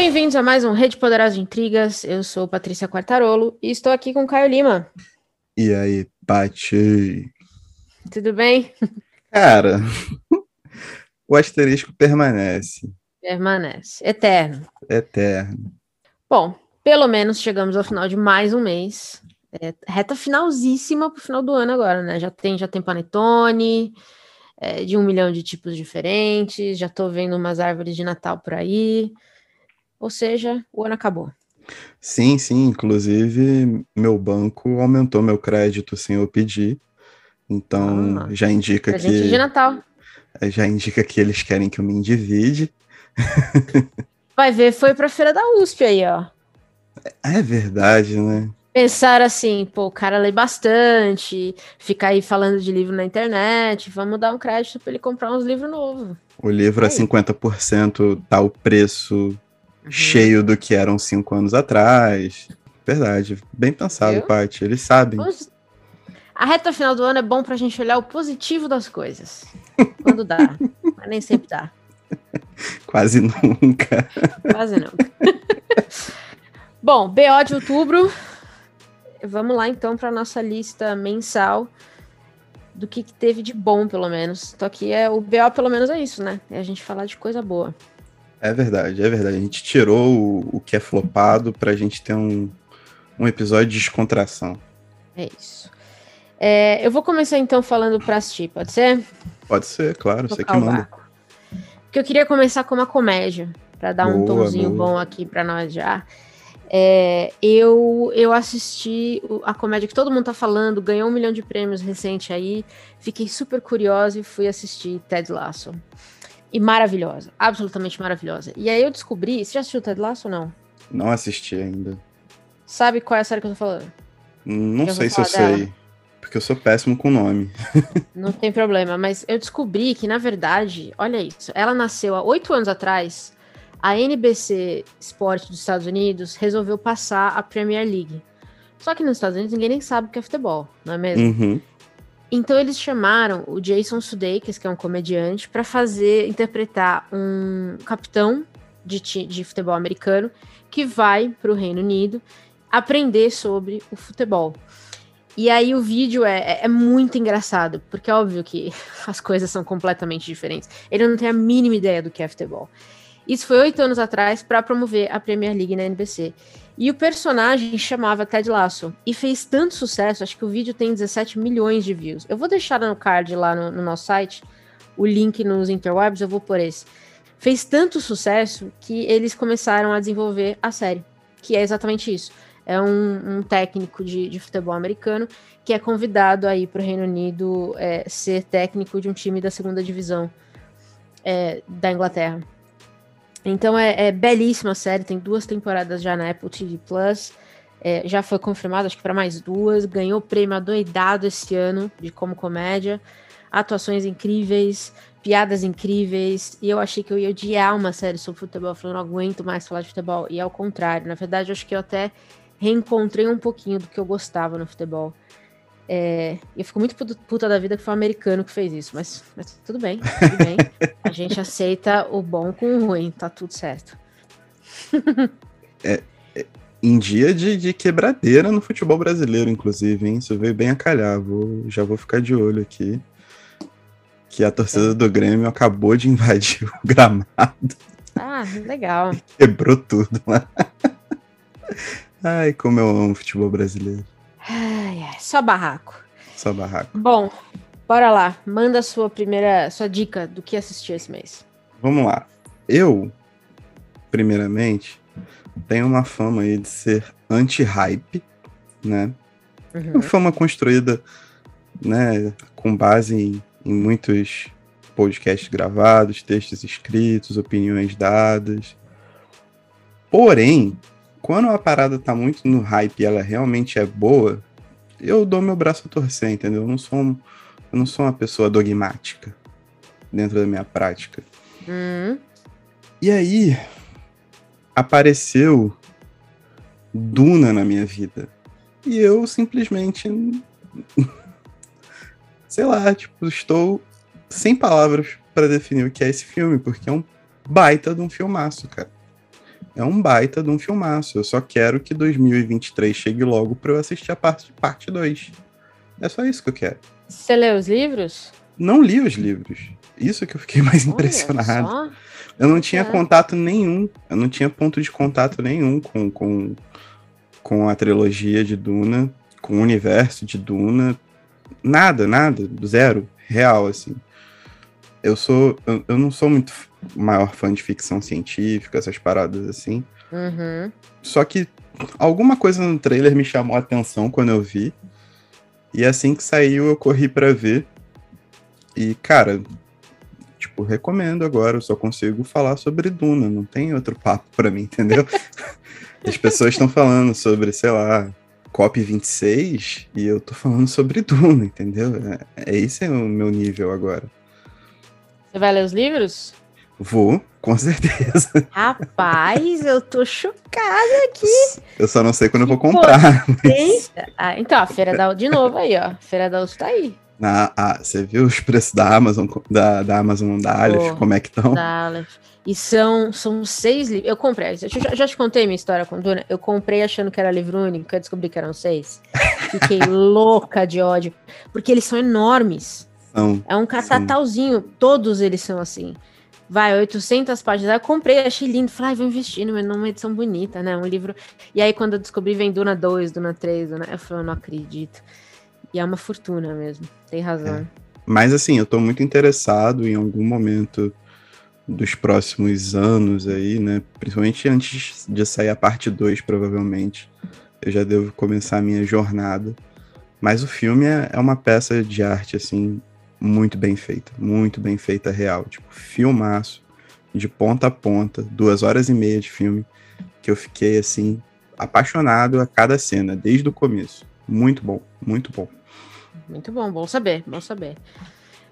Bem-vindos a mais um Rede Poderosa de Intrigas. Eu sou Patrícia Quartarolo e estou aqui com Caio Lima. E aí, Pati? Tudo bem? Cara, o asterisco permanece. Permanece. Eterno. Eterno. Bom, pelo menos chegamos ao final de mais um mês. É, reta finalzíssima pro final do ano agora, né? Já tem, já tem panetone, é, de um milhão de tipos diferentes, já tô vendo umas árvores de Natal por aí. Ou seja, o ano acabou. Sim, sim. Inclusive, meu banco aumentou meu crédito sem eu pedir. Então, ah, já indica que. de Natal. Já indica que eles querem que eu me endivide. Vai ver, foi pra feira da USP aí, ó. É verdade, né? Pensar assim, pô, o cara lê bastante, fica aí falando de livro na internet, vamos dar um crédito para ele comprar uns livros novos. O livro é aí. a 50% tá o preço uhum. cheio do que eram cinco anos atrás. Verdade. Bem pensado, Paty. Eles sabem. A reta final do ano é bom pra gente olhar o positivo das coisas. Quando dá. Mas nem sempre dá. Quase nunca. Quase nunca. bom, BO de outubro. Vamos lá então para nossa lista mensal do que, que, teve de bom, pelo menos. Então aqui é o BO, pelo menos é isso, né? É a gente falar de coisa boa. É verdade, é verdade. A gente tirou o, o que é flopado pra gente ter um, um episódio de descontração. É isso. É, eu vou começar então falando pra assistir, pode ser? Pode ser, claro, você que manda. Porque eu queria começar com uma comédia, para dar boa, um tomzinho boa. bom aqui para nós já. É, eu, eu assisti a comédia que todo mundo tá falando, ganhou um milhão de prêmios recente aí. Fiquei super curiosa e fui assistir Ted Lasso. E maravilhosa, absolutamente maravilhosa. E aí eu descobri. Você já assistiu Ted Lasso ou não? Não assisti ainda. Sabe qual é a série que eu tô falando? Não já sei se eu dela? sei. Porque eu sou péssimo com nome. Não tem problema, mas eu descobri que, na verdade, olha isso. Ela nasceu há oito anos atrás. A NBC Sport dos Estados Unidos resolveu passar a Premier League. Só que nos Estados Unidos ninguém nem sabe o que é futebol, não é mesmo? Uhum. Então eles chamaram o Jason Sudeikis, que é um comediante, para fazer interpretar um capitão de, de futebol americano que vai para o Reino Unido aprender sobre o futebol. E aí o vídeo é, é, é, muito engraçado, porque é óbvio que as coisas são completamente diferentes. Ele não tem a mínima ideia do que é futebol. Isso foi oito anos atrás para promover a Premier League na NBC. E o personagem chamava Ted Lasso. E fez tanto sucesso, acho que o vídeo tem 17 milhões de views. Eu vou deixar no card lá no, no nosso site, o link nos interwebs, eu vou por esse. Fez tanto sucesso que eles começaram a desenvolver a série, que é exatamente isso. É um, um técnico de, de, futebol americano que é convidado aí para o Reino Unido é, ser técnico de um time da segunda divisão é, da Inglaterra. Então é, é, belíssima a série, tem duas temporadas já na Apple TV Plus. É, já foi confirmado, acho que para mais duas. Ganhou prêmio adoidado esse ano de como comédia. Atuações incríveis, piadas incríveis. E eu achei que eu ia odiar uma série sobre futebol. Falei, não aguento mais falar de futebol. E ao contrário, na verdade, eu acho que eu até reencontrei um pouquinho do que eu gostava no futebol. É, eu fico muito puta da vida que foi um americano que fez isso, mas, mas tudo bem, tudo bem. A gente aceita o bom com o ruim, tá tudo certo. é, é, em dia de, de, quebradeira no futebol brasileiro, inclusive, hein? Isso veio bem a calhar. Vou, já vou ficar de olho aqui. Que a torcida do Grêmio acabou de invadir o gramado. Ah, legal. Quebrou tudo lá. Ai, como eu amo futebol brasileiro. Ai, ai, só barraco. Só barraco. Bom, bora lá. Manda a sua primeira, sua dica do que assistir esse mês. Vamos lá. Eu, primeiramente, tenho uma fama aí de ser anti-hype, né? Uhum. Uma fama construída, né, com base em, em muitos podcasts gravados, textos escritos, opiniões dadas. Porém, quando a parada tá muito no hype e ela realmente é boa, eu dou meu braço a torcer, entendeu? Eu não sou, um, eu não sou uma pessoa dogmática dentro da minha prática. Uhum. E aí apareceu Duna na minha vida. E eu simplesmente sei lá, tipo, estou sem palavras para definir o que é esse filme, porque é um baita de um filmaço, cara. É um baita de um filmaço. Eu só quero que 2023 chegue logo para eu assistir a parte, parte 2. É só isso que eu quero. Você leu os livros? Não li os livros. Isso que eu fiquei mais Olha impressionado. Só. Eu não tinha é. contato nenhum. Eu não tinha ponto de contato nenhum com, com, com a trilogia de Duna, com o universo de Duna. Nada, nada. Zero. Real, assim. Eu sou. Eu, eu não sou muito maior fã de ficção científica, essas paradas assim. Uhum. Só que alguma coisa no trailer me chamou a atenção quando eu vi. E assim que saiu, eu corri para ver. E, cara, tipo, recomendo agora. Eu só consigo falar sobre Duna. Não tem outro papo para mim, entendeu? As pessoas estão falando sobre, sei lá, COP26 e eu tô falando sobre Duna, entendeu? É, é esse é o meu nível agora. Você vai ler os livros? Vou, com certeza. Rapaz, eu tô chocada aqui. Eu só não sei quando que eu vou comprar. Mas... Ah, então, a Feira da De novo aí, ó. A Feira da USP tá aí. Na, ah, você viu os preços da Amazon, da, da Amazon da Aleph, oh, como é que estão? Da Aleph. E são, são seis livros. Eu comprei. Eu já, já te contei minha história com Duna. Eu comprei achando que era livro único, eu descobri que eram seis. Fiquei louca de ódio. Porque eles são enormes. São, é um catatauzinho. Todos eles são assim vai, 800 páginas. Aí eu comprei, achei lindo. Falei, ah, vou investir numa edição bonita, né? Um livro. E aí, quando eu descobri, vem Duna 2, Duna 3, Duna... eu falei, eu não acredito. E é uma fortuna mesmo, tem razão. É. Mas, assim, eu tô muito interessado em algum momento dos próximos anos aí, né? Principalmente antes de sair a parte 2, provavelmente. Eu já devo começar a minha jornada. Mas o filme é, é uma peça de arte, assim, muito bem feita, muito bem feita real, tipo, filmaço, de ponta a ponta, duas horas e meia de filme, que eu fiquei, assim, apaixonado a cada cena, desde o começo. Muito bom, muito bom. Muito bom, bom saber, bom saber.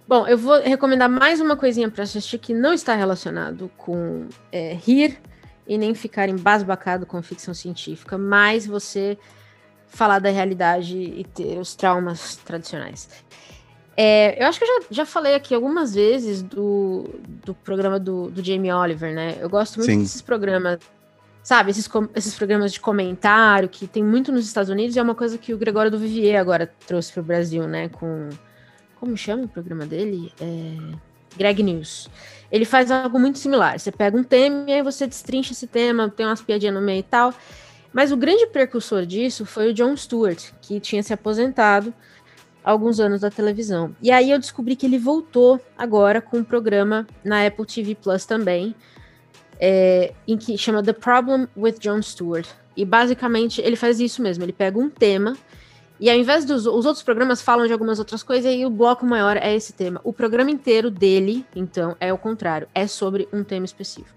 Bom, eu vou recomendar mais uma coisinha para assistir que não está relacionado com é, rir e nem ficar embasbacado com ficção científica, mas você falar da realidade e ter os traumas tradicionais. É, eu acho que eu já, já falei aqui algumas vezes do, do programa do, do Jamie Oliver, né? Eu gosto muito Sim. desses programas, sabe? Esses, esses programas de comentário que tem muito nos Estados Unidos e é uma coisa que o Gregório do Vivier agora trouxe para o Brasil, né? Com. Como chama o programa dele? É, Greg News. Ele faz algo muito similar. Você pega um tema e aí você destrincha esse tema, tem umas piadinhas no meio e tal. Mas o grande precursor disso foi o Jon Stewart, que tinha se aposentado alguns anos da televisão. E aí eu descobri que ele voltou agora com um programa na Apple TV Plus também, é, em que chama The Problem with Jon Stewart. E basicamente ele faz isso mesmo, ele pega um tema e ao invés dos os outros programas falam de algumas outras coisas, e o bloco maior é esse tema. O programa inteiro dele, então, é o contrário, é sobre um tema específico.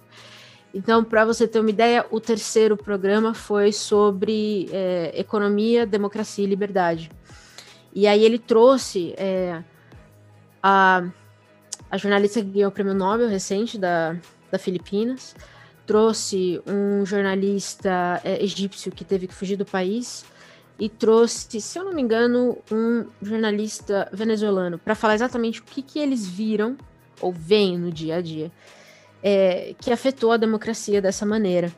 Então, para você ter uma ideia, o terceiro programa foi sobre é, economia, democracia e liberdade. E aí ele trouxe é, a, a jornalista que ganhou o prêmio Nobel recente da, da Filipinas, trouxe um jornalista é, egípcio que teve que fugir do país e trouxe, se eu não me engano, um jornalista venezuelano para falar exatamente o que, que eles viram ou veem no dia a dia é, que afetou a democracia dessa maneira.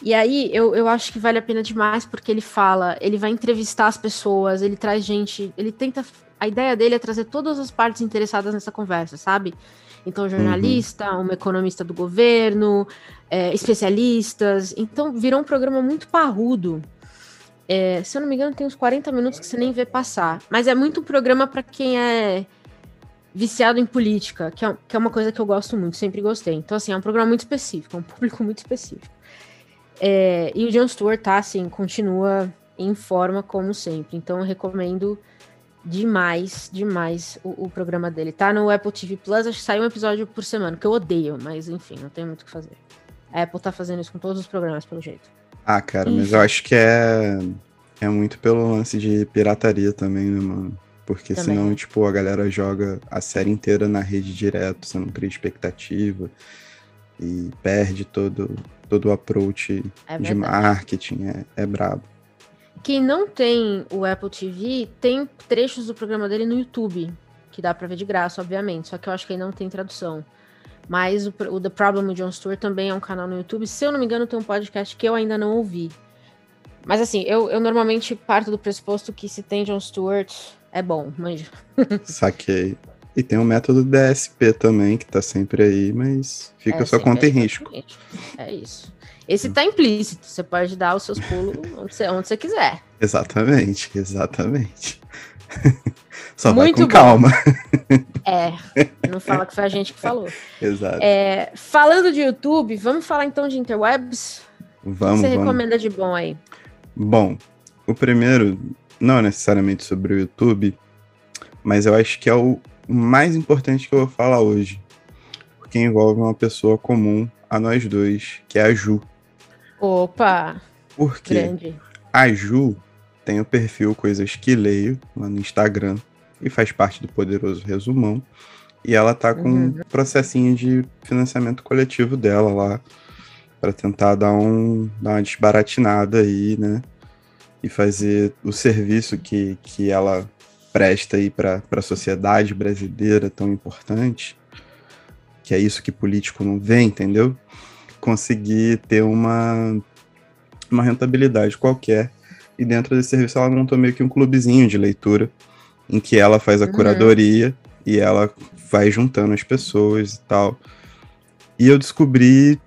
E aí eu, eu acho que vale a pena demais porque ele fala, ele vai entrevistar as pessoas, ele traz gente, ele tenta. A ideia dele é trazer todas as partes interessadas nessa conversa, sabe? Então, jornalista, uhum. um economista do governo, é, especialistas. Então, virou um programa muito parrudo. É, se eu não me engano, tem uns 40 minutos que você nem vê passar. Mas é muito um programa para quem é viciado em política, que é, que é uma coisa que eu gosto muito, sempre gostei. Então, assim, é um programa muito específico, é um público muito específico. É, e o Jon Stewart tá, assim, continua em forma como sempre. Então eu recomendo demais, demais o, o, programa dele. Tá no Apple TV Plus, acho que sai um episódio por semana, que eu odeio, mas enfim, não tem muito o que fazer. A Apple tá fazendo isso com todos os programas, pelo jeito. Ah, cara, mas eu acho que é, é muito pelo lance de pirataria também, né, mano? Porque também. senão, tipo, a galera joga a série inteira na rede direto, você não cria expectativa e perde todo, todo o approach é de marketing, é, é brabo. Quem não tem o Apple TV, tem trechos do programa dele no YouTube, que dá pra ver de graça, obviamente, só que eu acho que aí não tem tradução. Mas o, o The Problem with John Stewart também é um canal no YouTube. Se eu não me engano, tem um podcast que eu ainda não ouvi. Mas assim, eu, eu normalmente parto do pressuposto que se tem John Stewart, é bom, manja. Saquei. E tem o método DSP também, que tá sempre aí, mas fica é, sua conta em risco. É isso. Esse tá implícito, você pode dar os seus pulos onde você, onde você quiser. Exatamente, exatamente. Só Muito vai com bom. calma. É, não fala que foi a gente que falou. Exato. É, falando de YouTube, vamos falar então de interwebs? Vamos. O que você vamos. recomenda de bom aí? Bom, o primeiro não é necessariamente sobre o YouTube, mas eu acho que é o mais importante que eu vou falar hoje, porque envolve uma pessoa comum a nós dois, que é a Ju. Opa! Porque grande. a Ju tem o perfil Coisas que Leio lá no Instagram e faz parte do Poderoso Resumão. E ela tá com uhum. um processinho de financiamento coletivo dela lá para tentar dar, um, dar uma desbaratinada aí, né? E fazer o serviço que, que ela presta aí para a sociedade brasileira tão importante, que é isso que político não vê, entendeu? Conseguir ter uma, uma rentabilidade qualquer. E dentro desse serviço ela montou meio que um clubezinho de leitura, em que ela faz a uhum. curadoria e ela vai juntando as pessoas e tal. E eu descobri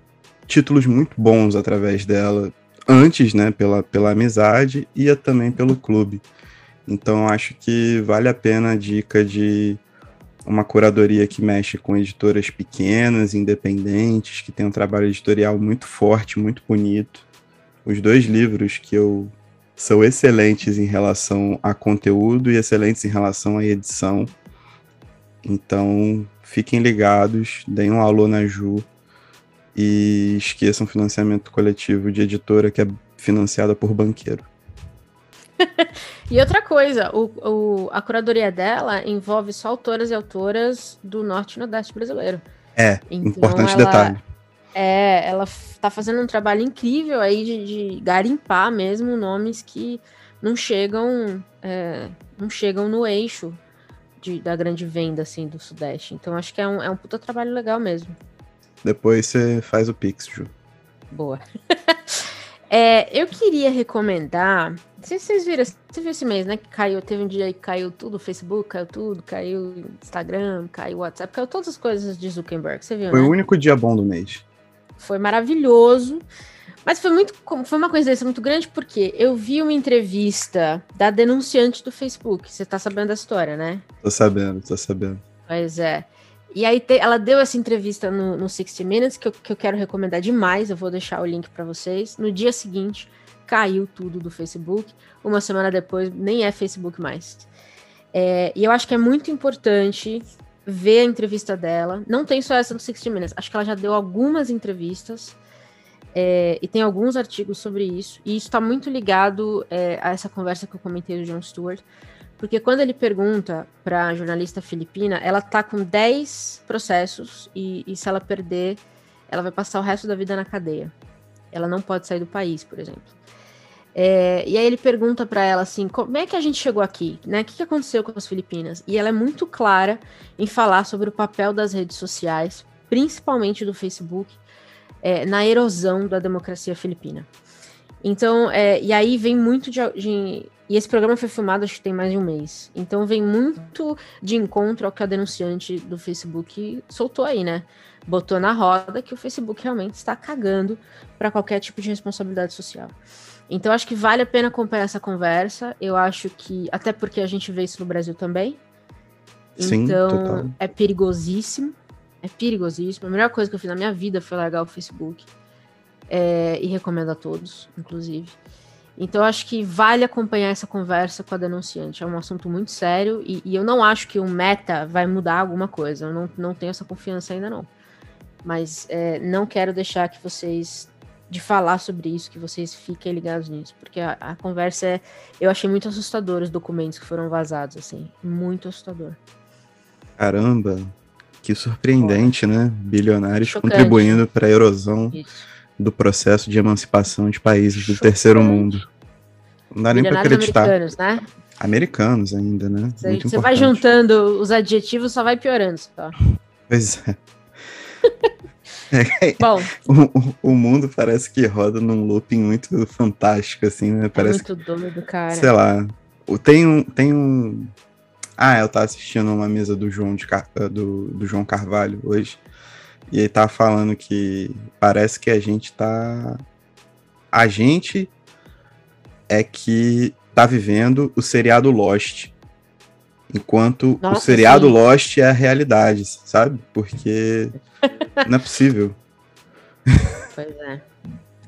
títulos muito bons através dela, antes, né, pela, pela amizade e também pelo clube. Então acho que vale a pena a dica de uma curadoria que mexe com editoras pequenas, independentes, que tem um trabalho editorial muito forte, muito bonito. Os dois livros que eu são excelentes em relação a conteúdo e excelentes em relação à edição. Então, fiquem ligados, deem um alô na Ju, e esqueçam financiamento coletivo de editora que é financiada por banqueiro. e outra coisa, o, o, a curadoria dela envolve só autoras e autoras do norte e nordeste brasileiro. É, então, importante ela, detalhe. É, ela tá fazendo um trabalho incrível aí de, de garimpar mesmo nomes que não chegam, é, não chegam no eixo de, da grande venda assim do sudeste. Então acho que é um, é um puta trabalho legal mesmo. Depois você faz o Pix, Ju. Boa. é, eu queria recomendar. Se vocês viram, você viu esse mês, né? Que caiu, teve um dia que caiu tudo, Facebook caiu tudo, caiu Instagram, caiu WhatsApp, caiu todas as coisas de Zuckerberg. Você viu, Foi né? o único dia bom do mês. Foi maravilhoso. Mas foi muito, foi uma coincidência muito grande porque eu vi uma entrevista da denunciante do Facebook. Você tá sabendo da história, né? Tô sabendo, tô sabendo. Pois é. E aí te, ela deu essa entrevista no, no 60 Minutes, que eu, que eu quero recomendar demais, eu vou deixar o link para vocês. No dia seguinte, caiu tudo do Facebook. Uma semana depois, nem é Facebook mais. É, e eu acho que é muito importante ver a entrevista dela. Não tem só essa do 60 Minutes, acho que ela já deu algumas entrevistas. É, e tem alguns artigos sobre isso. E isso está muito ligado é, a essa conversa que eu comentei do John Stewart porque quando ele pergunta para a jornalista filipina, ela tá com 10 processos e, e, se ela perder, ela vai passar o resto da vida na cadeia. Ela não pode sair do país, por exemplo. É, e aí ele pergunta para ela assim, como é que a gente chegou aqui, né? O que, que aconteceu com as Filipinas? E ela é muito clara em falar sobre o papel das redes sociais, principalmente do Facebook, é, na erosão da democracia filipina. Então, é, e aí vem muito de, de, E esse programa foi filmado, acho que tem mais de um mês. Então vem muito de encontro ao que a denunciante do Facebook soltou aí, né? Botou na roda que o Facebook realmente está cagando para qualquer tipo de responsabilidade social. Então acho que vale a pena acompanhar essa conversa. Eu acho que. Até porque a gente vê isso no Brasil também. Sim, então total. é perigosíssimo. É perigosíssimo. A melhor coisa que eu fiz na minha vida foi largar o Facebook. É, e recomendo a todos, inclusive. Então, acho que vale acompanhar essa conversa com a denunciante. É um assunto muito sério e, e, eu não acho que o meta vai mudar alguma coisa. Eu não, não tenho essa confiança ainda, não. Mas é, não quero deixar que vocês, de falar sobre isso, que vocês fiquem ligados nisso. Porque a, a conversa é. Eu achei muito assustador os documentos que foram vazados, assim. Muito assustador. Caramba, que surpreendente, né? Bilionários Chocante. contribuindo para a erosão. Isso do processo de emancipação de países do terceiro mundo. Não dá nem para acreditar. Americanos, né? Americanos ainda, né? Você, você vai juntando os adjetivos, só vai piorando. Só. Pois é. É, Bom, o, o, mundo parece que roda num looping muito fantástico, assim, né? Parece é muito doido, cara. Sei lá. Tem um, tem um. Ah, eu tava assistindo uma mesa do João, de, do, do João Carvalho hoje. E ele tava falando que parece que a gente tá. A gente é que tá vivendo o seriado Lost. Enquanto Nossa, o seriado sim. Lost é a realidade, sabe? Porque não é possível. Pois é.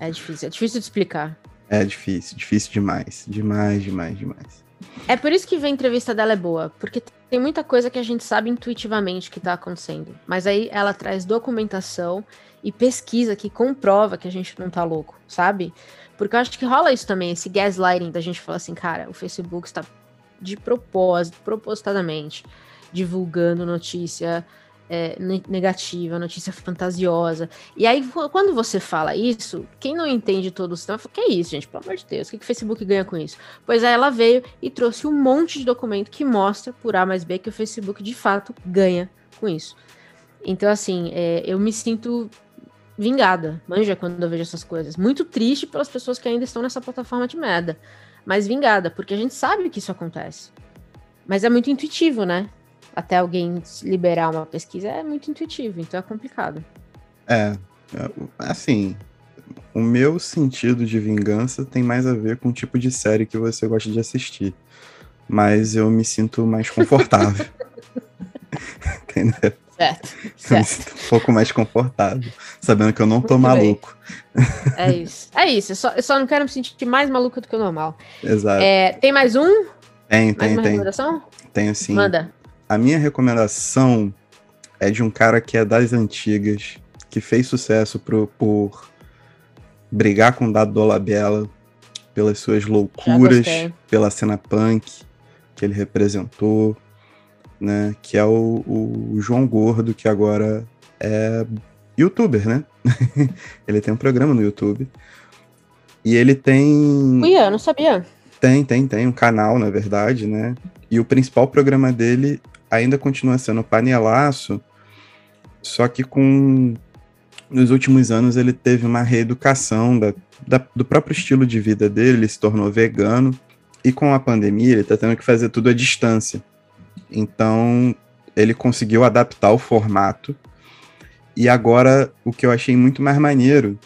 É difícil, é difícil de explicar. É difícil, difícil demais. Demais, demais, demais. É por isso que a entrevista dela é boa, porque tem muita coisa que a gente sabe intuitivamente que tá acontecendo. Mas aí ela traz documentação e pesquisa que comprova que a gente não tá louco, sabe? Porque eu acho que rola isso também, esse gaslighting da gente falar assim, cara, o Facebook está de propósito, propositadamente, divulgando notícia é, negativa, notícia fantasiosa. E aí, quando você fala isso, quem não entende todo o sistema fala, que é isso, gente? Pelo amor de Deus, o que, que o Facebook ganha com isso? Pois aí ela veio e trouxe um monte de documento que mostra, por A mais B, que o Facebook de fato ganha com isso. Então, assim, é, eu me sinto vingada, manja, quando eu vejo essas coisas. Muito triste pelas pessoas que ainda estão nessa plataforma de merda. Mas vingada, porque a gente sabe que isso acontece. Mas é muito intuitivo, né? até alguém liberar uma pesquisa é muito intuitivo, então é complicado. É, é, assim, o meu sentido de vingança tem mais a ver com o tipo de série que você gosta de assistir. Mas eu me sinto mais confortável. Entendeu? Certo, certo. Um pouco mais confortável, sabendo que eu não tô Muito maluco. É isso. É isso. Eu só, eu só não quero me sentir mais maluco do que o normal. Exato. É, tem mais um? Tem, tem, mais tem. Tenho sim. Manda. A minha recomendação é de um cara que é das antigas, que fez sucesso por, por brigar com o Dado Dolabella, pelas suas loucuras, pela cena punk que ele representou, né? Que é o, o João Gordo, que agora é youtuber, né? ele tem um programa no YouTube. E ele tem. Uia, não sabia. Tem, tem, tem um canal, na verdade, né? E o principal programa dele ainda continua sendo panelaço, só que com nos últimos anos ele teve uma reeducação da, da, do próprio estilo de vida dele, ele se tornou vegano, e com a pandemia ele está tendo que fazer tudo à distância. Então ele conseguiu adaptar o formato, e agora o que eu achei muito mais maneiro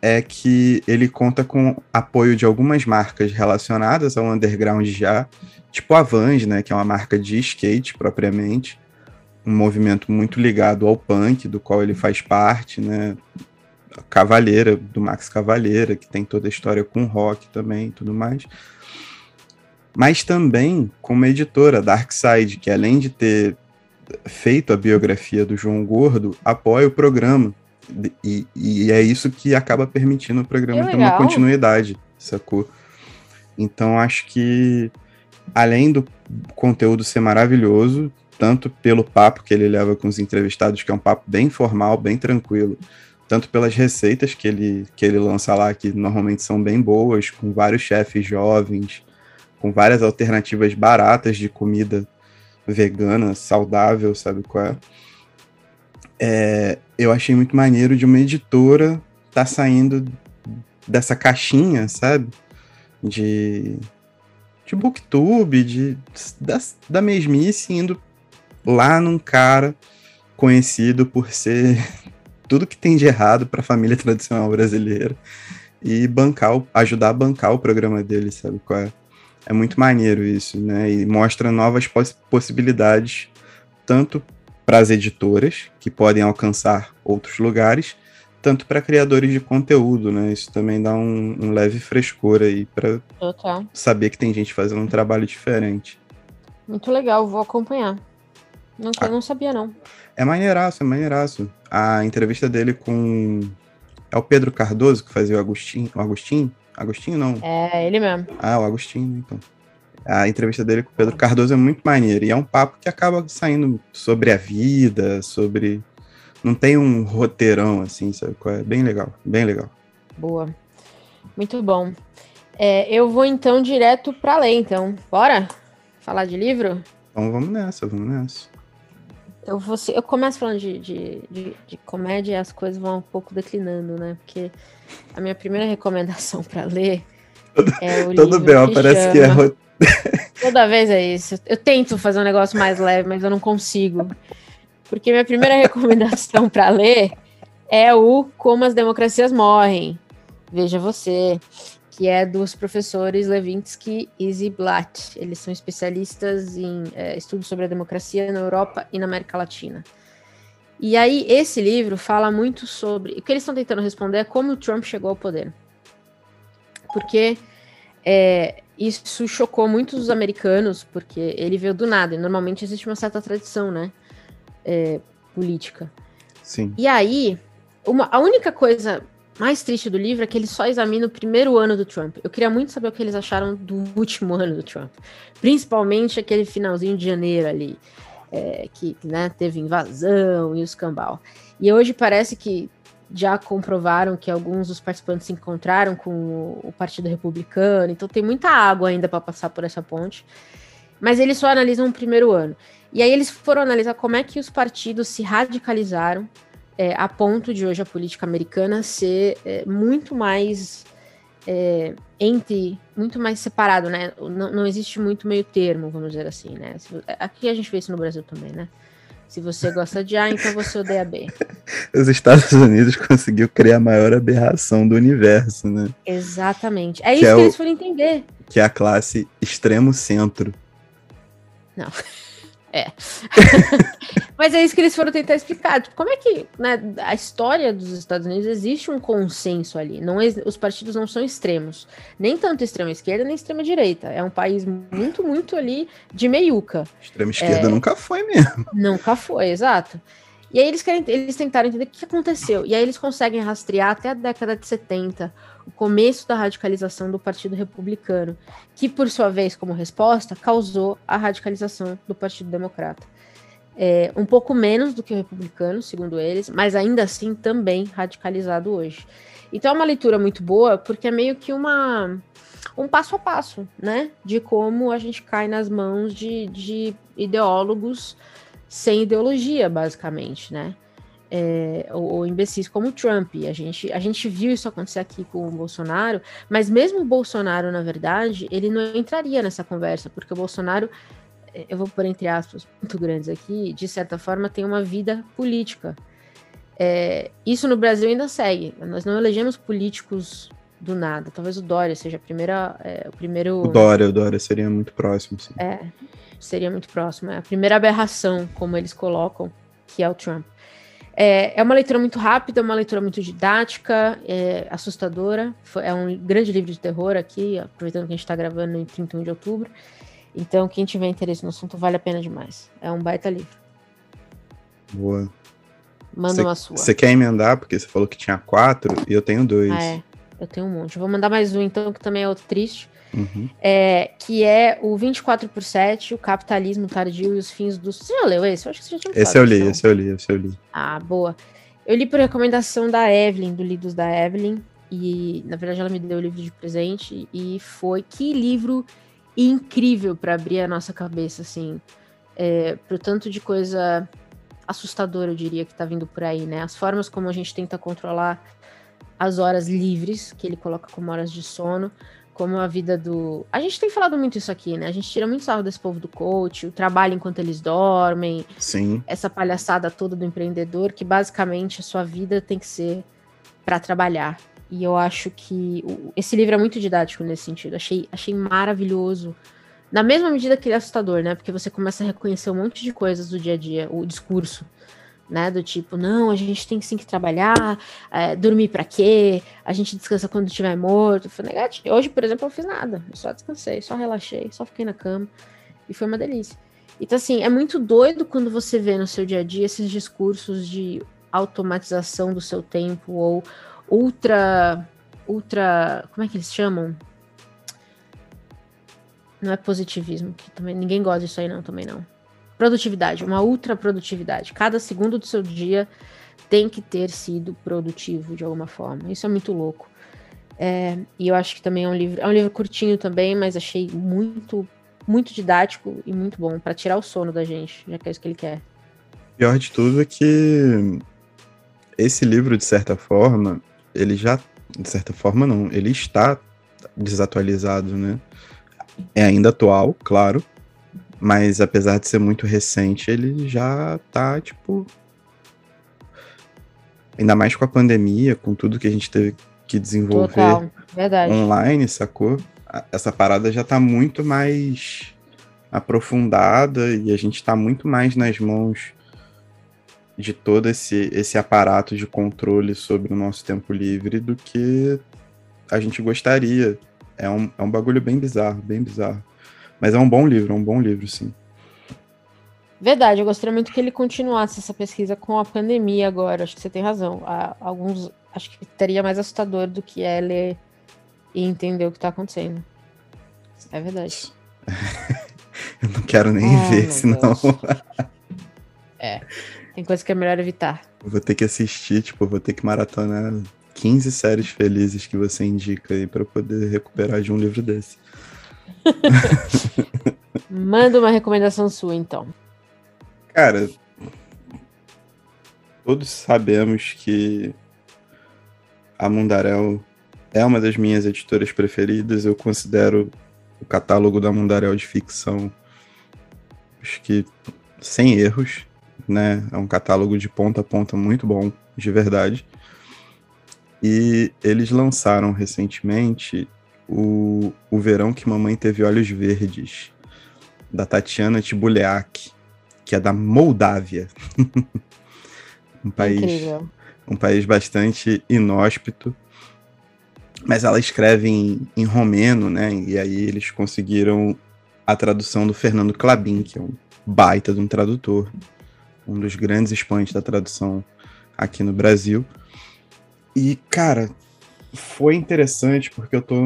é que ele conta com apoio de algumas marcas relacionadas ao underground já, tipo a Vans, né, que é uma marca de skate propriamente, um movimento muito ligado ao punk, do qual ele faz parte, né, Cavaleira, do Max Cavaleira, que tem toda a história com rock também e tudo mais. Mas também com uma editora, Darkside, que além de ter feito a biografia do João Gordo, apoia o programa. E, e é isso que acaba permitindo o programa ter uma continuidade, sacou? Então acho que além do conteúdo ser maravilhoso, tanto pelo papo que ele leva com os entrevistados, que é um papo bem formal, bem tranquilo, tanto pelas receitas que ele, que ele lança lá, que normalmente são bem boas, com vários chefes jovens, com várias alternativas baratas de comida vegana, saudável, sabe qual é? é eu achei muito maneiro de uma editora tá saindo dessa caixinha, sabe? De de booktube, de, da, da mesmice, indo lá num cara conhecido por ser tudo que tem de errado para a família tradicional brasileira e bancar, ajudar a bancar o programa dele, sabe qual é? É muito maneiro isso, né? E mostra novas poss possibilidades, tanto para as editoras, que podem alcançar outros lugares, tanto para criadores de conteúdo, né? Isso também dá um, um leve frescor aí para saber que tem gente fazendo um trabalho diferente. Muito legal, vou acompanhar. Não, ah, não sabia, não. É maneiraço, é maneiraço. A entrevista dele com. É o Pedro Cardoso que fazia o Agostinho. O Agostinho? Agostinho não. É, ele mesmo. Ah, o Agostinho, então. A entrevista dele com o Pedro Cardoso é muito maneira. E é um papo que acaba saindo sobre a vida, sobre não tem um roteirão assim, sabe? É bem legal, bem legal. Boa. Muito bom. É, eu vou então direto para ler, então. Bora? Falar de livro? Então vamos nessa, vamos nessa. Eu, vou, eu começo falando de, de, de, de, comédia e as coisas vão um pouco declinando, né? Porque a minha primeira recomendação para ler é o Tudo bem, parece que é. Toda vez é isso. Eu tento fazer um negócio mais leve, mas eu não consigo. Porque minha primeira recomendação para ler é o Como as Democracias Morrem. Veja você, que é dos professores Levinsky e Ziblatt. Eles são especialistas em é, estudos sobre a democracia na Europa e na América Latina. E aí, esse livro fala muito sobre. O que eles estão tentando responder é como o Trump chegou ao poder. Porque é, isso chocou muitos dos americanos, porque ele veio do nada. E normalmente existe uma certa tradição, né? É, política. Sim. E aí, uma, a única coisa mais triste do livro é que ele só examina o primeiro ano do Trump. Eu queria muito saber o que eles acharam do último ano do Trump. Principalmente aquele finalzinho de janeiro ali, é, que né, teve invasão e o escambau. E hoje parece que já comprovaram que alguns dos participantes se encontraram com o Partido Republicano, então tem muita água ainda para passar por essa ponte. Mas eles só analisam o primeiro ano. E aí eles foram analisar como é que os partidos se radicalizaram é, a ponto de hoje a política americana ser é, muito mais é, entre, muito mais separado, né? Não, não existe muito meio termo, vamos dizer assim, né? Aqui a gente vê isso no Brasil também, né? Se você gosta de A, então você odeia B. Os Estados Unidos conseguiu criar a maior aberração do universo, né? Exatamente. É isso que, é que eles foram entender. Que é a classe extremo centro. Não. É. Mas é isso que eles foram tentar explicar. Tipo, como é que, né, a história dos Estados Unidos existe um consenso ali. Não os partidos não são extremos. Nem tanto extrema esquerda, nem extrema direita. É um país muito, muito ali de meiuca. Extrema esquerda é, nunca foi mesmo. Nunca foi, exato. E aí eles, querem, eles tentaram entender o que aconteceu. E aí eles conseguem rastrear até a década de 70 o começo da radicalização do Partido Republicano, que, por sua vez, como resposta, causou a radicalização do Partido Democrata. É, um pouco menos do que o republicano, segundo eles, mas ainda assim também radicalizado hoje. Então é uma leitura muito boa, porque é meio que uma um passo a passo, né? De como a gente cai nas mãos de, de ideólogos sem ideologia, basicamente, né? é, ou, ou, imbecis como o Trump. A gente, a gente viu isso acontecer aqui com o Bolsonaro, mas mesmo o Bolsonaro, na verdade, ele não entraria nessa conversa, porque o Bolsonaro, é, eu vou pôr entre aspas muito grandes aqui, de certa forma tem uma vida política. É, isso no Brasil ainda segue. Nós não elegemos políticos do nada. Talvez o Dória seja a primeira, é, o primeiro. O Dória, o Dória seria muito próximo, sim. É, seria muito próximo. É a primeira aberração, como eles colocam, que é o Trump. É, é uma leitura muito rápida, uma leitura muito didática, é assustadora. É um grande livro de terror aqui, aproveitando que a gente está gravando em 31 de outubro. Então, quem tiver interesse no assunto, vale a pena demais. É um baita livro. Boa. Manda cê, uma sua. Você quer emendar? Porque você falou que tinha quatro e eu tenho dois. Ah, é. Eu tenho um monte. Eu vou mandar mais um, então, que também é outro triste. Uhum. É, que é o 24 por 7, o capitalismo tardio e os fins dos. Você já leu esse? Eu acho que você já tinha Esse eu li, então. esse eu li, esse eu li. Ah, boa. Eu li por recomendação da Evelyn, do Lidos da Evelyn. E, na verdade, ela me deu o livro de presente. E foi que livro incrível para abrir a nossa cabeça, assim. É, pro tanto de coisa assustadora, eu diria, que tá vindo por aí, né? As formas como a gente tenta controlar as horas livres, que ele coloca como horas de sono como a vida do. A gente tem falado muito isso aqui, né? A gente tira muito sarro desse povo do coach, o trabalho enquanto eles dormem. Sim. Essa palhaçada toda do empreendedor, que basicamente a sua vida tem que ser para trabalhar. E eu acho que esse livro é muito didático nesse sentido. Achei, achei maravilhoso. Na mesma medida que ele é assustador, né? Porque você começa a reconhecer um monte de coisas do dia a dia, o discurso né? Do tipo, não, a gente tem sim que trabalhar, é, dormir para quê? A gente descansa quando estiver morto. Foi negativo. Hoje, por exemplo, eu fiz nada. Eu só descansei, só relaxei, só fiquei na cama. E foi uma delícia. Então, assim, é muito doido quando você vê no seu dia a dia esses discursos de automatização do seu tempo ou ultra. Ultra. Como é que eles chamam? Não é positivismo, que também ninguém gosta disso aí, não, também não Produtividade, uma ultra produtividade. Cada segundo do seu dia tem que ter sido produtivo de alguma forma. Isso é muito louco. É, e eu acho que também é um livro, é um livro curtinho também, mas achei muito, muito didático e muito bom para tirar o sono da gente, já que é isso que ele quer. Pior de tudo é que esse livro, de certa forma, ele já. De certa forma, não. Ele está desatualizado, né? É ainda atual, claro. Mas apesar de ser muito recente, ele já tá, tipo. Ainda mais com a pandemia, com tudo que a gente teve que desenvolver Total. online, sacou? Essa parada já tá muito mais aprofundada e a gente tá muito mais nas mãos de todo esse, esse aparato de controle sobre o nosso tempo livre do que a gente gostaria. É um, é um bagulho bem bizarro, bem bizarro. Mas é um bom livro, é um bom livro, sim. Verdade, eu gostaria muito que ele continuasse essa pesquisa com a pandemia agora. Acho que você tem razão. Há alguns. Acho que teria mais assustador do que é ler e entender o que está acontecendo. É verdade. eu não quero nem oh, ver, senão. é. Tem coisa que é melhor evitar. vou ter que assistir, tipo, vou ter que maratonar 15 séries felizes que você indica aí para poder recuperar de um livro desse. Manda uma recomendação sua, então. Cara, todos sabemos que a Mundarel é uma das minhas editoras preferidas. Eu considero o catálogo da Mundarel de ficção, acho que sem erros né? É um catálogo de ponta a ponta muito bom, de verdade. E eles lançaram recentemente o, o Verão que Mamãe Teve Olhos Verdes, da Tatiana Tibuleak, que é da Moldávia. um país Incrível. um país bastante inóspito. Mas ela escreve em, em romeno, né? E aí eles conseguiram a tradução do Fernando Clabin, que é um baita de um tradutor um dos grandes expoentes da tradução aqui no Brasil. E, cara, foi interessante porque eu tô,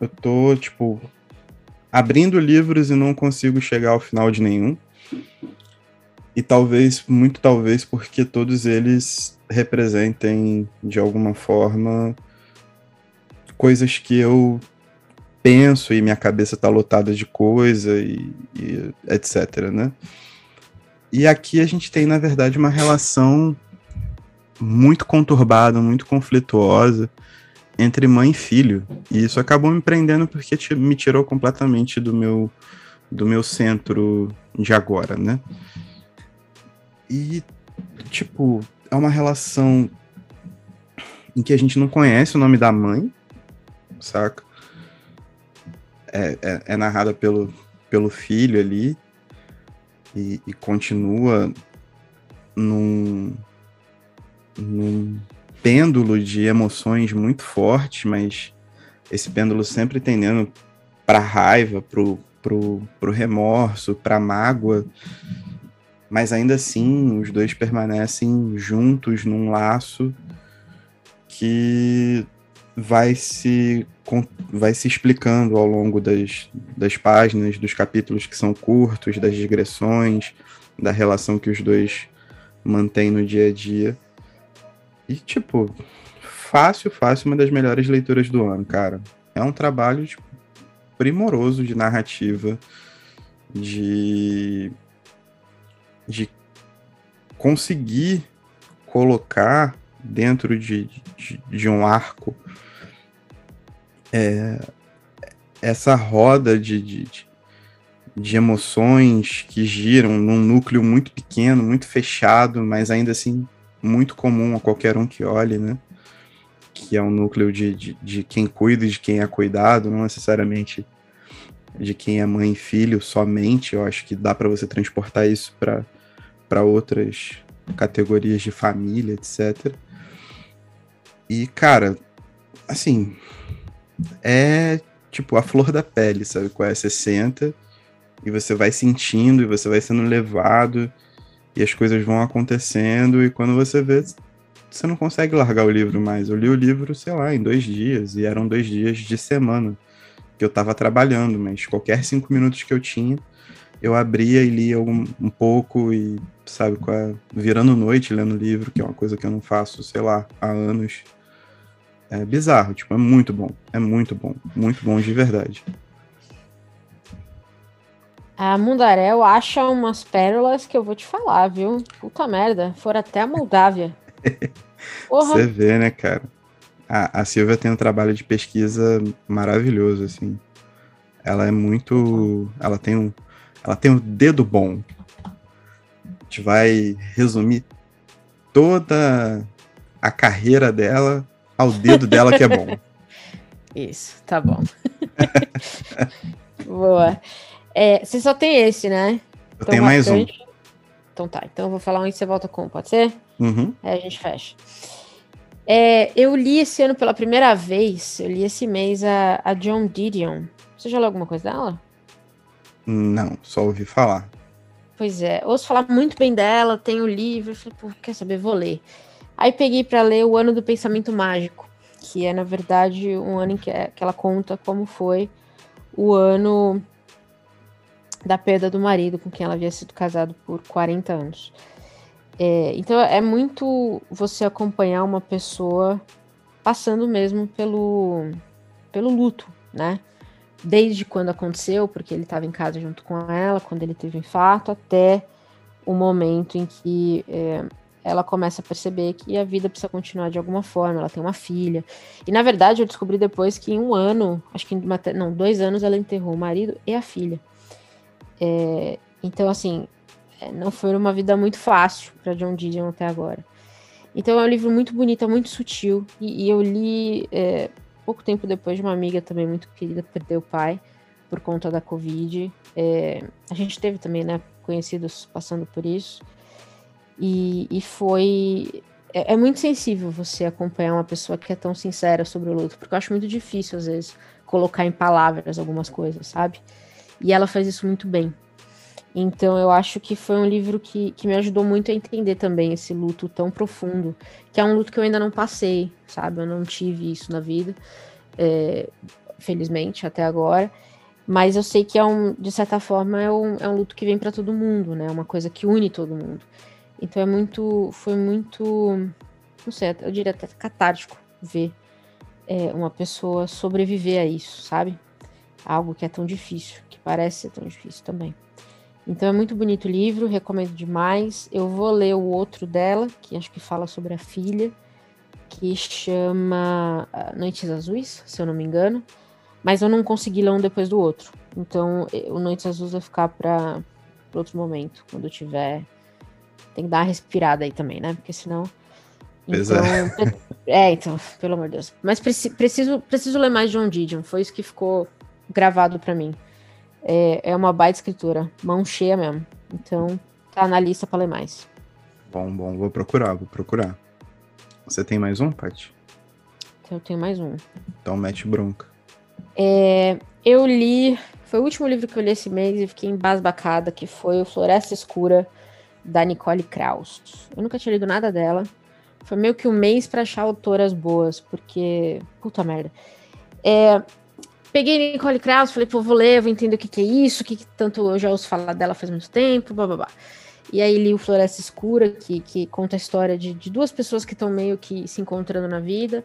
eu tô, tipo, abrindo livros e não consigo chegar ao final de nenhum. E talvez, muito talvez, porque todos eles representem, de alguma forma, coisas que eu penso e minha cabeça tá lotada de coisa e, e etc, né? E aqui a gente tem, na verdade, uma relação muito conturbada, muito conflituosa entre mãe e filho. E isso acabou me prendendo porque me tirou completamente do meu do meu centro de agora, né? E tipo, é uma relação em que a gente não conhece o nome da mãe, saca? É, é, é narrada pelo, pelo filho ali e, e continua num, num pêndulo de emoções muito forte, mas esse pêndulo sempre tendendo para raiva, pro, pro, pro remorso, para mágoa. Mas ainda assim, os dois permanecem juntos num laço que vai se, vai se explicando ao longo das, das páginas, dos capítulos que são curtos, das digressões, da relação que os dois mantêm no dia a dia. E, tipo, fácil, fácil, uma das melhores leituras do ano, cara. É um trabalho tipo, primoroso de narrativa, de, de conseguir colocar dentro de, de, de um arco é, essa roda de, de, de emoções que giram num núcleo muito pequeno, muito fechado, mas ainda assim muito comum a qualquer um que olhe, né? Que é um núcleo de, de, de quem cuida e de quem é cuidado, não necessariamente de quem é mãe e filho somente. Eu acho que dá para você transportar isso para outras categorias de família, etc. E, cara, assim, é tipo a flor da pele, sabe? Qual é? Você senta e você vai sentindo e você vai sendo levado e as coisas vão acontecendo e quando você vê, você não consegue largar o livro mais. Eu li o livro, sei lá, em dois dias e eram dois dias de semana que eu tava trabalhando, mas qualquer cinco minutos que eu tinha, eu abria e lia um, um pouco e, sabe, é? virando noite lendo livro, que é uma coisa que eu não faço, sei lá, há anos é bizarro, tipo, é muito bom. É muito bom. Muito bom de verdade. A Mundarel acha umas pérolas que eu vou te falar, viu? Puta merda, foram até a Moldávia. Você vê, né, cara? A, a Silvia tem um trabalho de pesquisa maravilhoso, assim. Ela é muito. Ela tem um. Ela tem um dedo bom. A gente vai resumir toda a carreira dela ao dedo dela que é bom. Isso, tá bom. Boa. É, você só tem esse, né? Eu então, tenho mais um. Então tá, então eu vou falar um e você volta com, pode ser? Uhum. Aí a gente fecha. É, eu li esse ano pela primeira vez, eu li esse mês a, a John Didion. Você já leu alguma coisa dela? Não, só ouvi falar. Pois é, ouço falar muito bem dela, tenho o livro, falei, pô, quer saber, vou ler. Aí peguei para ler O Ano do Pensamento Mágico, que é, na verdade, um ano em que, é, que ela conta como foi o ano da perda do marido com quem ela havia sido casado por 40 anos. É, então é muito você acompanhar uma pessoa passando mesmo pelo, pelo luto, né? Desde quando aconteceu, porque ele estava em casa junto com ela, quando ele teve o infarto, até o momento em que é, ela começa a perceber que a vida precisa continuar de alguma forma, ela tem uma filha. E na verdade eu descobri depois que em um ano, acho que em uma, não, dois anos ela enterrou o marido e a filha. É, então, assim, é, não foi uma vida muito fácil para John Didion até agora. Então é um livro muito bonito, é muito sutil. E, e eu li é, pouco tempo depois de uma amiga também muito querida perder o pai por conta da Covid. É, a gente teve também, né, conhecidos passando por isso. E, e foi. É, é, muito sensível você acompanhar uma pessoa que é tão sincera sobre o luto, porque eu acho muito difícil, às vezes, colocar em palavras algumas coisas, sabe? E ela faz isso muito bem. Então eu acho que foi um livro que, que me ajudou muito a entender também esse luto tão profundo, que é um luto que eu ainda não passei, sabe? Eu não tive isso na vida, é, felizmente, até agora. Mas eu sei que é um, de certa forma, é um, é um luto que vem para todo mundo, né? É uma coisa que une todo mundo. Então é muito, foi muito, não sei, eu diria até catártico ver é, uma pessoa sobreviver a isso, sabe? Algo que é tão difícil parece ser tão difícil também. Então é muito bonito o livro, recomendo demais. Eu vou ler o outro dela, que acho que fala sobre a filha, que chama ah, Noites Azuis, se eu não me engano. Mas eu não consegui ler um depois do outro. Então o Noites Azuis vai ficar para outro momento, quando eu tiver. Tem que dar uma respirada aí também, né? Porque senão. Então, é. é, então, pelo amor de Deus. Mas preci preciso, preciso ler mais John Didion. Foi isso que ficou gravado para mim. É, é uma baita escritura, mão cheia mesmo. Então, tá na lista para ler mais. Bom, bom, vou procurar, vou procurar. Você tem mais um, Paty? Eu tenho mais um. Então mete bronca. É, eu li, foi o último livro que eu li esse mês e fiquei embasbacada, que foi o Floresta Escura, da Nicole Kraus. Eu nunca tinha lido nada dela. Foi meio que um mês para achar autoras boas, porque. Puta merda. É, Peguei Nicole Krauss, falei, pô, vou ler, vou entender o que, que é isso, o que, que, tanto eu já ouço falar dela faz muito tempo, blá blá blá. E aí li o Floresta Escura, que, que conta a história de, de duas pessoas que estão meio que se encontrando na vida.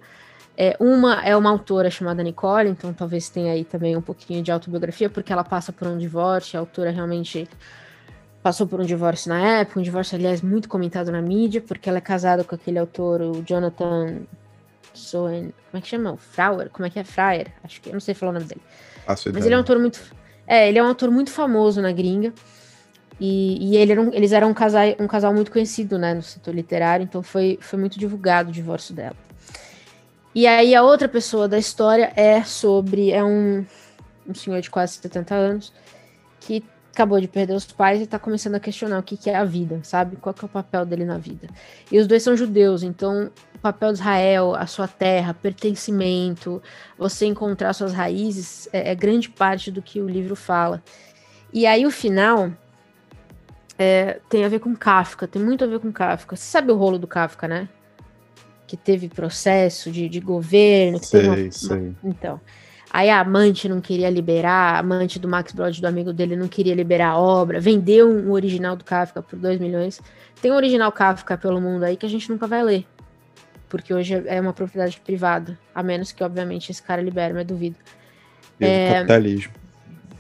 É, uma é uma autora chamada Nicole, então talvez tenha aí também um pouquinho de autobiografia, porque ela passa por um divórcio, a autora realmente passou por um divórcio na época, um divórcio, aliás, muito comentado na mídia, porque ela é casada com aquele autor, o Jonathan Soen. Como é que chama? O Frauer? Como é que é? Fryer? Acho que eu não sei falar o nome dele. Mas ideia. ele é um autor muito. É, ele é um autor muito famoso na gringa. E, e ele era um, eles eram um casal, um casal muito conhecido, né, no setor literário, então foi, foi muito divulgado o divórcio dela. E aí a outra pessoa da história é sobre. É um, um senhor de quase 70 anos que acabou de perder os pais e está começando a questionar o que, que é a vida, sabe? Qual é o papel dele na vida. E os dois são judeus, então o papel de Israel, a sua terra, pertencimento, você encontrar suas raízes, é, é grande parte do que o livro fala. E aí o final é, tem a ver com Kafka, tem muito a ver com Kafka. Você sabe o rolo do Kafka, né? Que teve processo de, de governo. sei, uma, sei. Uma, então. Aí a amante não queria liberar, a amante do Max Brod, do amigo dele, não queria liberar a obra, vendeu um original do Kafka por 2 milhões. Tem um original Kafka pelo mundo aí que a gente nunca vai ler porque hoje é uma propriedade privada, a menos que, obviamente, esse cara libere, mas duvido. E é... capitalismo.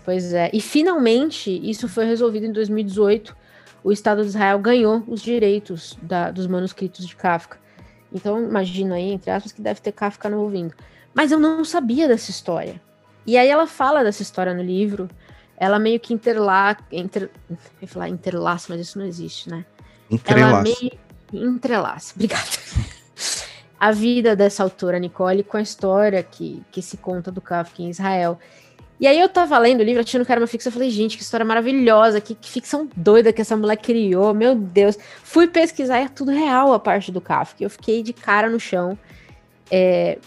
Pois é. E finalmente isso foi resolvido em 2018. O Estado de Israel ganhou os direitos da, dos manuscritos de Kafka. Então, imagino aí, entre aspas, que deve ter Kafka no ouvindo. Mas eu não sabia dessa história. E aí ela fala dessa história no livro. Ela meio que interlaça. Inter, eu ia falar interlaça, mas isso não existe, né? Entrelaça. Ela meio entrelaça. Obrigada. a vida dessa autora, Nicole, com a história que, que se conta do Kafka em Israel. E aí eu tava lendo o livro, achando que era uma ficção, eu falei, gente, que história maravilhosa, que, que ficção doida que essa mulher criou, meu Deus. Fui pesquisar e é tudo real a parte do Kafka. Eu fiquei de cara no chão. É,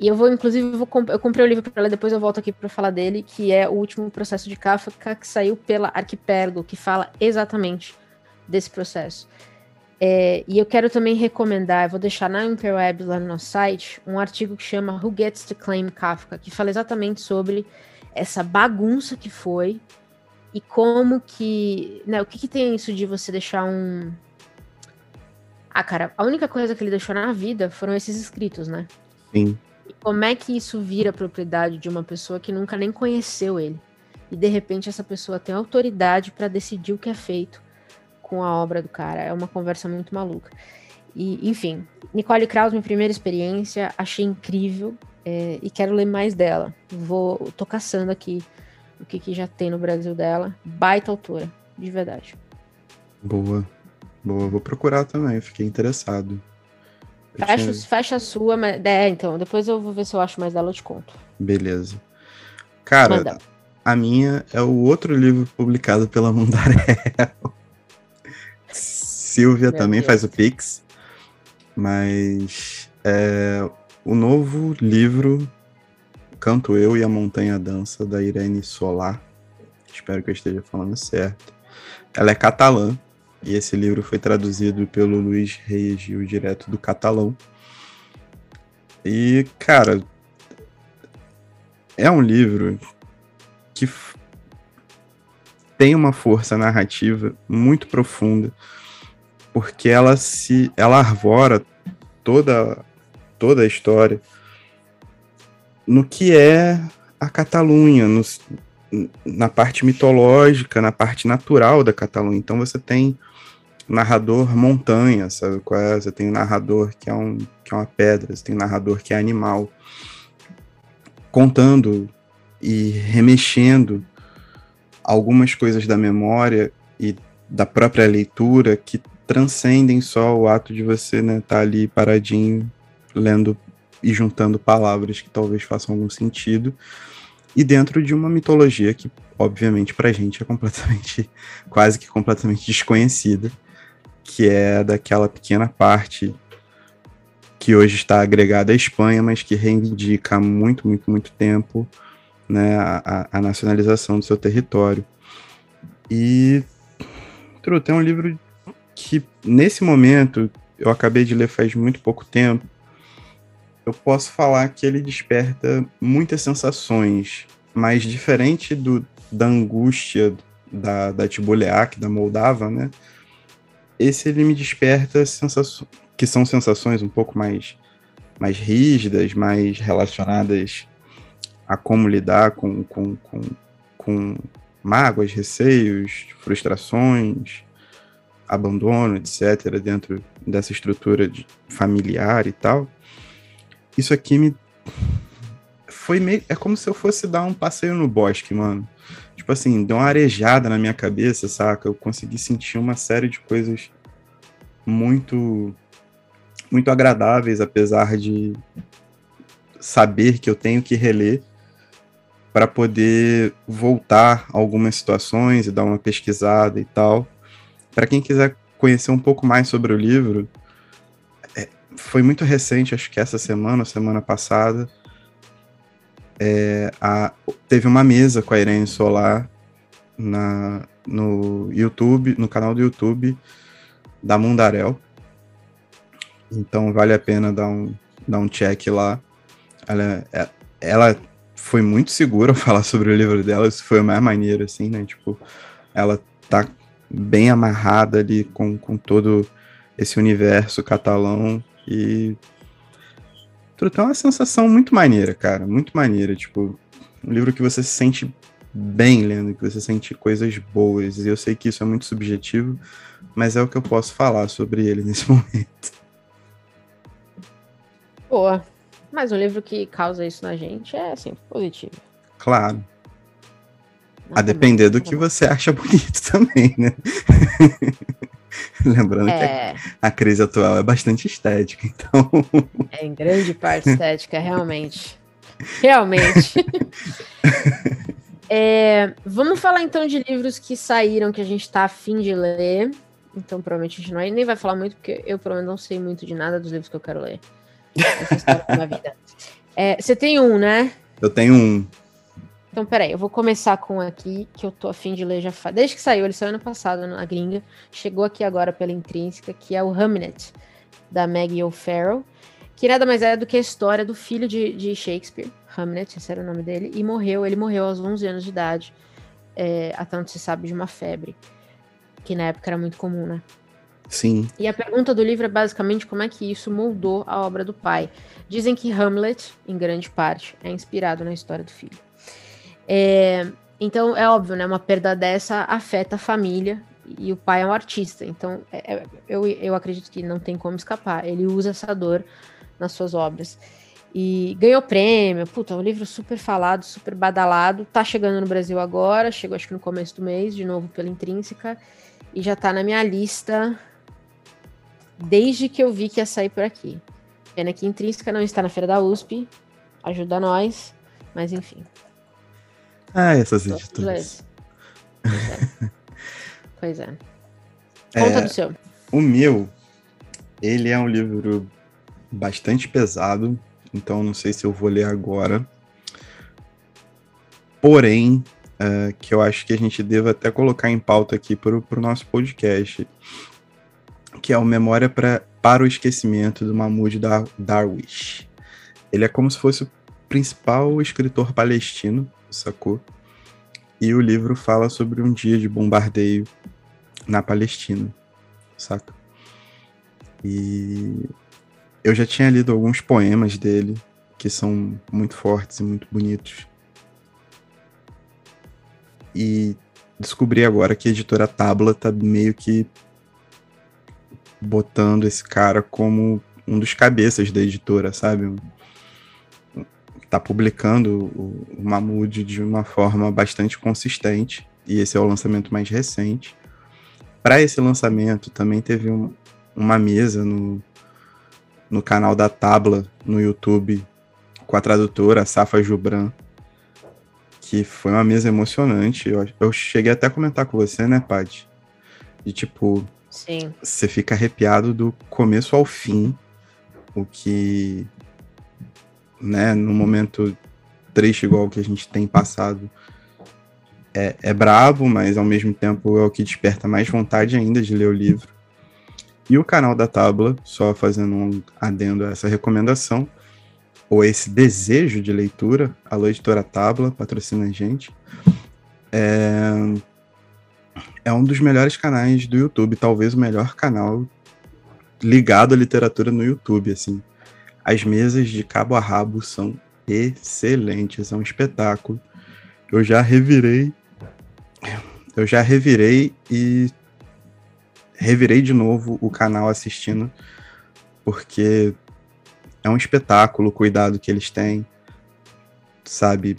e eu vou, inclusive, eu, vou comp eu comprei o livro para ler, depois eu volto aqui para falar dele, que é o último processo de Kafka que saiu pela Arquipélago, que fala exatamente desse processo. É, e eu quero também recomendar, vou deixar na Interwebs lá no nosso site, um artigo que chama Who Gets to Claim Kafka, que fala exatamente sobre essa bagunça que foi e como que. Né, o que, que tem isso de você deixar um. Ah, cara, a única coisa que ele deixou na vida foram esses escritos, né? Sim. Como é que isso vira propriedade de uma pessoa que nunca nem conheceu ele? E de repente essa pessoa tem autoridade para decidir o que é feito com a obra do cara. É uma conversa muito maluca. E, enfim, Nicole Krauss, minha primeira experiência, achei incrível é, e quero ler mais dela. Vou, tô caçando aqui o que, que já tem no Brasil dela. Baita autora, de verdade. Boa, boa. Vou procurar também, fiquei interessado. Fecha, tinha... fecha a sua, mas. É, então, depois eu vou ver se eu acho mais dela, eu te conto. Beleza. Cara, Manda. a minha é o outro livro publicado pela Mundarel. Silvia Meu também Deus. faz o Pix. Mas é, o novo livro Canto Eu e a Montanha Dança, da Irene Solar. Espero que eu esteja falando certo. Ela é catalã e esse livro foi traduzido pelo Luiz Reis Gil, direto do catalão. E, cara, é um livro que tem uma força narrativa muito profunda porque ela se ela arvora toda toda a história no que é a Catalunha, na parte mitológica, na parte natural da Catalunha. Então você tem narrador montanha, sabe qual é? Você tem o narrador que é, um, que é uma pedra, você tem o narrador que é animal, contando e remexendo algumas coisas da memória e da própria leitura que transcendem só o ato de você estar né, tá ali paradinho, lendo e juntando palavras que talvez façam algum sentido, e dentro de uma mitologia que, obviamente, para a gente é completamente, quase que completamente desconhecida, que é daquela pequena parte que hoje está agregada à Espanha, mas que reivindica há muito, muito, muito tempo né, a, a nacionalização do seu território. E Truta, é um livro que nesse momento eu acabei de ler faz muito pouco tempo. Eu posso falar que ele desperta muitas sensações, mas diferente do, da angústia da, da Tiboleac, da Moldava, né? Esse ele me desperta sensações que são sensações um pouco mais, mais rígidas, mais relacionadas a como lidar com, com, com, com mágoas, receios, frustrações, abandono, etc., dentro dessa estrutura de familiar e tal, isso aqui me. Foi meio. É como se eu fosse dar um passeio no bosque, mano. Tipo assim, deu uma arejada na minha cabeça, saca? Eu consegui sentir uma série de coisas muito. muito agradáveis, apesar de saber que eu tenho que reler para poder voltar a algumas situações e dar uma pesquisada e tal. Para quem quiser conhecer um pouco mais sobre o livro, é, foi muito recente, acho que essa semana, semana passada, é, a, teve uma mesa com a Irene Solar na, no YouTube, no canal do YouTube da Mundarel. Então vale a pena dar um, dar um check lá. Ela, é, ela foi muito segura falar sobre o livro dela, isso foi o mais maneiro, assim, né? Tipo, ela tá bem amarrada ali com, com todo esse universo catalão e tudo tem uma sensação muito maneira, cara, muito maneira, tipo, um livro que você se sente bem lendo, que você sente coisas boas. E eu sei que isso é muito subjetivo, mas é o que eu posso falar sobre ele nesse momento. Boa. Mas um livro que causa isso na gente é sempre positivo. Claro. a depender do que você acha bonito também, né? Lembrando é... que a, é. a, crise atual é bastante estética, então. É em grande parte estética, realmente. Realmente. é, vamos falar então de livros que saíram que a gente está afim de ler. Então, provavelmente a gente não, nem vai falar muito, porque eu provavelmente não sei muito de nada dos livros que eu quero ler. vida. É, você tem um, né? Eu tenho um. Então, peraí, eu vou começar com aqui, que eu tô afim de ler já faz. Desde que saiu, ele saiu ano passado na gringa. Chegou aqui agora pela intrínseca, que é o Hamnet, da Maggie O'Farrell. Que nada mais é do que a história do filho de, de Shakespeare, Hamlet, esse era o nome dele, e morreu. Ele morreu aos 11 anos de idade, é, até onde se sabe, de uma febre. Que na época era muito comum, né? Sim. E a pergunta do livro é basicamente como é que isso moldou a obra do pai. Dizem que Hamlet, em grande parte, é inspirado na história do filho. É, então, é óbvio, né? Uma perda dessa afeta a família e o pai é um artista. Então, é, é, eu, eu acredito que não tem como escapar. Ele usa essa dor nas suas obras. E ganhou prêmio. Puta, um livro super falado, super badalado. Tá chegando no Brasil agora. Chegou acho que no começo do mês, de novo pela Intrínseca. E já tá na minha lista desde que eu vi que ia sair por aqui. Pena que Intrínseca não está na feira da USP, ajuda nós, mas enfim. Ah, essas editoras. Pois é. é. Conta é, do seu. O meu, ele é um livro bastante pesado, então não sei se eu vou ler agora. Porém, uh, que eu acho que a gente deva até colocar em pauta aqui para o nosso podcast, que é o Memória pra, para o Esquecimento do Mahmoud Dar Darwish. Ele é como se fosse o principal escritor palestino, sacou? E o livro fala sobre um dia de bombardeio na Palestina, saca? E eu já tinha lido alguns poemas dele, que são muito fortes e muito bonitos. E descobri agora que a editora Tabla tá meio que botando esse cara como um dos cabeças da editora, sabe? Tá publicando o, o Mahmoud de uma forma bastante consistente, e esse é o lançamento mais recente. Para esse lançamento também teve um, uma mesa no, no canal da Tabla no YouTube com a tradutora Safa Jubran, que foi uma mesa emocionante. Eu, eu cheguei até a comentar com você, né, Paty? De tipo, Sim. Você fica arrepiado do começo ao fim, o que, né, no momento triste igual que a gente tem passado, é, é mas ao mesmo tempo é o que desperta mais vontade ainda de ler o livro. E o canal da Tábua, só fazendo um adendo a essa recomendação, ou esse desejo de leitura, a editora Tábua, patrocina a gente. É, é um dos melhores canais do YouTube, talvez o melhor canal ligado à literatura no YouTube, assim. As mesas de cabo a rabo são excelentes, é um espetáculo. Eu já revirei, eu já revirei e revirei de novo o canal assistindo, porque é um espetáculo o cuidado que eles têm, sabe?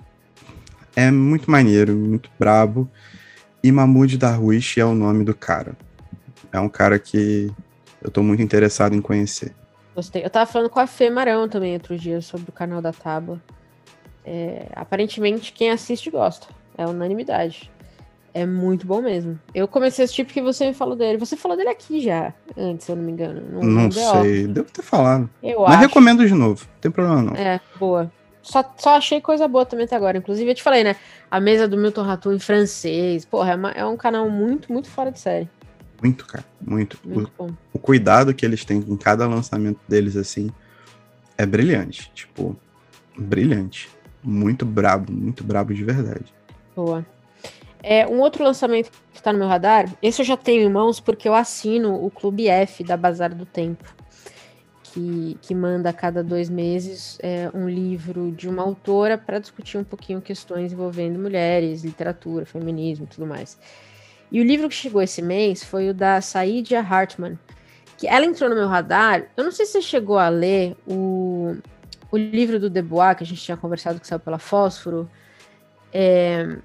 É muito maneiro, muito brabo. E Mahmoud Darwish é o nome do cara. É um cara que eu tô muito interessado em conhecer. Gostei. Eu tava falando com a Fê Marão também outro dia sobre o canal da Tábua. É, aparentemente, quem assiste gosta. É unanimidade. É muito bom mesmo. Eu comecei a assistir porque você me falou dele. Você falou dele aqui já, antes, se eu não me engano. Não, não sei. Devo ter falado. Eu Mas acho. recomendo de novo. Não tem problema não. É, boa. Só, só achei coisa boa também até agora. Inclusive, eu te falei, né? A mesa do Milton Ratum em francês. Porra, é, uma, é um canal muito, muito fora de série. Muito, cara. Muito. muito o, o, cuidado que eles têm em cada lançamento deles, assim, é brilhante. Tipo, brilhante. Muito brabo, muito brabo de verdade. Boa. É, um outro lançamento que está no meu radar, esse eu já tenho em mãos porque eu assino o Clube F da Bazar do Tempo que, que manda a cada dois meses é, um livro de uma autora para discutir um pouquinho questões envolvendo mulheres, literatura, feminismo e tudo mais. E o livro que chegou esse mês foi o da Saidia Hartman, que ela entrou no meu radar. Eu não sei se você chegou a ler o, o livro do Debois, que a gente tinha conversado que saiu pela Fósforo, é,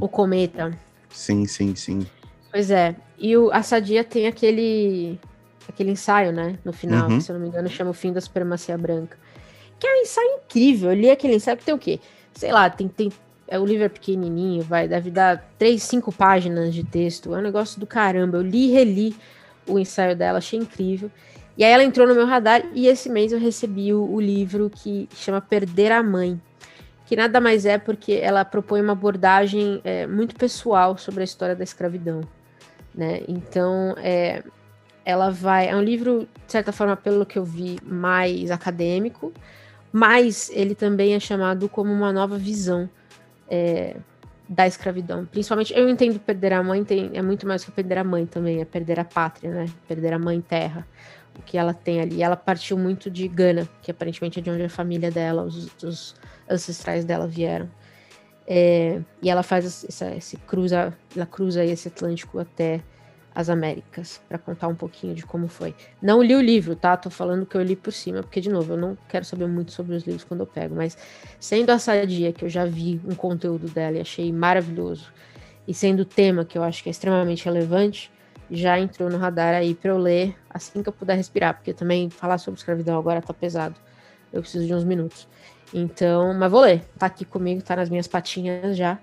O Cometa. Sim, sim, sim. Pois é. E o, a Sadia tem aquele aquele ensaio, né? No final, uhum. que, se eu não me engano, chama O Fim da Supremacia Branca. Que é um ensaio incrível. Eu li aquele ensaio que tem o quê? Sei lá, tem, tem é, o livro é pequenininho, vai, deve dar três, cinco páginas de texto. É um negócio do caramba. Eu li e reli o ensaio dela, achei incrível. E aí ela entrou no meu radar e esse mês eu recebi o, o livro que chama Perder a Mãe, que nada mais é porque ela propõe uma abordagem é, muito pessoal sobre a história da escravidão, né? Então, é, ela vai. É um livro, de certa forma, pelo que eu vi, mais acadêmico, mas ele também é chamado como uma nova visão é, da escravidão. Principalmente, eu entendo perder a mãe, tem, é muito mais que perder a mãe também, é perder a pátria, né? Perder a mãe terra, o que ela tem ali. Ela partiu muito de Gana, que aparentemente é de onde a família dela, os, os ancestrais dela vieram. É, e ela faz essa, esse cruza, ela cruza esse Atlântico até as Américas, para contar um pouquinho de como foi. Não li o livro, tá? Tô falando que eu li por cima, porque, de novo, eu não quero saber muito sobre os livros quando eu pego, mas sendo a Sadia, que eu já vi um conteúdo dela e achei maravilhoso, e sendo o tema que eu acho que é extremamente relevante, já entrou no radar aí para eu ler assim que eu puder respirar, porque também falar sobre escravidão agora tá pesado. Eu preciso de uns minutos. Então, mas vou ler. Tá aqui comigo, tá nas minhas patinhas já.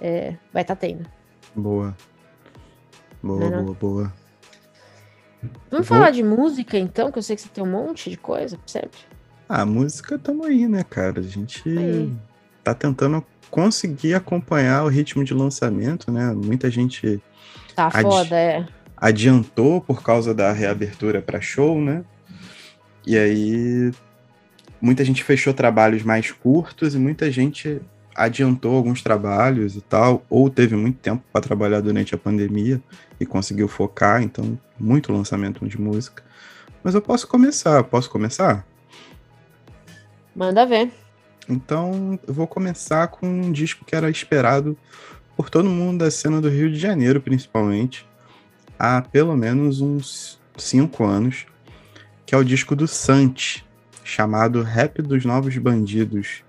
É, vai estar tá tendo. Boa. Boa, não, boa, boa. Vamos Vou... falar de música então, que eu sei que você tem um monte de coisa, percebe? Ah, música tamo aí, né, cara? A gente aí. tá tentando conseguir acompanhar o ritmo de lançamento, né? Muita gente. Tá adi... foda, é. Adiantou por causa da reabertura para show, né? E aí. Muita gente fechou trabalhos mais curtos e muita gente adiantou alguns trabalhos e tal, ou teve muito tempo para trabalhar durante a pandemia e conseguiu focar, então muito lançamento de música. Mas eu posso começar, posso começar? Manda ver. Então, eu vou começar com um disco que era esperado por todo mundo da cena do Rio de Janeiro, principalmente, há pelo menos uns cinco anos, que é o disco do Santi, chamado Rap dos Novos Bandidos,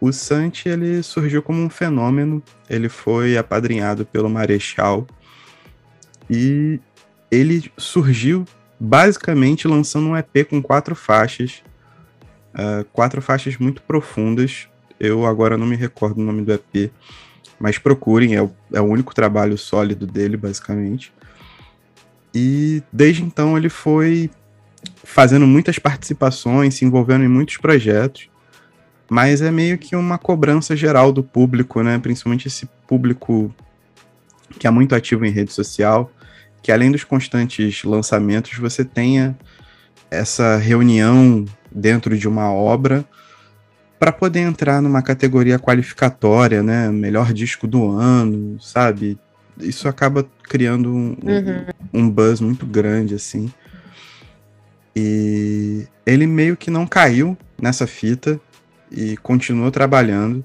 o Santi ele surgiu como um fenômeno, ele foi apadrinhado pelo Marechal e ele surgiu basicamente lançando um EP com quatro faixas, uh, quatro faixas muito profundas. Eu agora não me recordo o nome do EP, mas procurem, é o, é o único trabalho sólido dele, basicamente. E desde então ele foi fazendo muitas participações, se envolvendo em muitos projetos mas é meio que uma cobrança geral do público, né? Principalmente esse público que é muito ativo em rede social, que além dos constantes lançamentos, você tenha essa reunião dentro de uma obra para poder entrar numa categoria qualificatória, né? Melhor disco do ano, sabe? Isso acaba criando um, uhum. um buzz muito grande, assim. E ele meio que não caiu nessa fita e continuou trabalhando.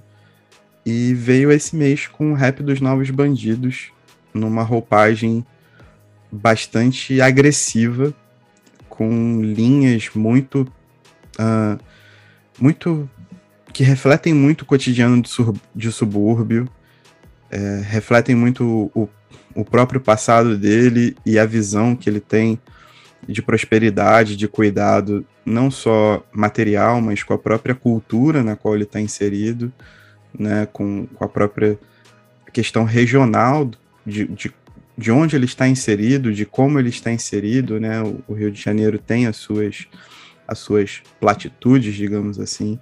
E veio esse mês com o rap dos Novos Bandidos, numa roupagem bastante agressiva, com linhas muito. Uh, muito. que refletem muito o cotidiano de, de subúrbio, é, refletem muito o, o próprio passado dele e a visão que ele tem de prosperidade, de cuidado, não só material, mas com a própria cultura na qual ele está inserido, né, com, com a própria questão regional de, de, de onde ele está inserido, de como ele está inserido, né, o, o Rio de Janeiro tem as suas, as suas platitudes, digamos assim,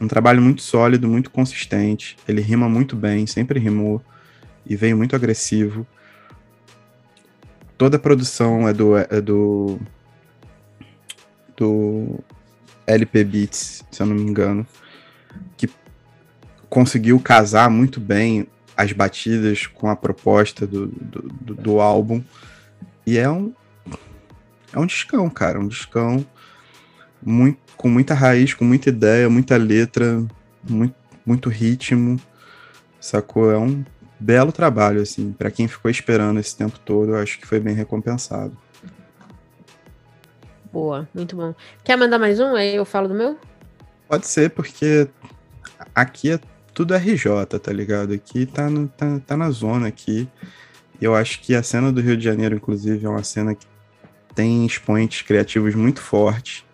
um trabalho muito sólido, muito consistente, ele rima muito bem, sempre rimou, e veio muito agressivo, toda a produção é do, é do do LP Beats, se eu não me engano, que conseguiu casar muito bem as batidas com a proposta do, do, do, do álbum. E é um, é um discão, cara, um discão. muito, com muita raiz, com muita ideia, muita letra, muito, muito ritmo, sacou? É um belo trabalho, assim, para quem ficou esperando esse tempo todo, eu acho que foi bem recompensado. Boa, muito bom. Quer mandar mais um? Aí eu falo do meu? Pode ser, porque aqui é tudo RJ, tá ligado? Aqui tá, no, tá, tá na zona aqui. Eu acho que a cena do Rio de Janeiro, inclusive, é uma cena que tem expoentes criativos muito fortes.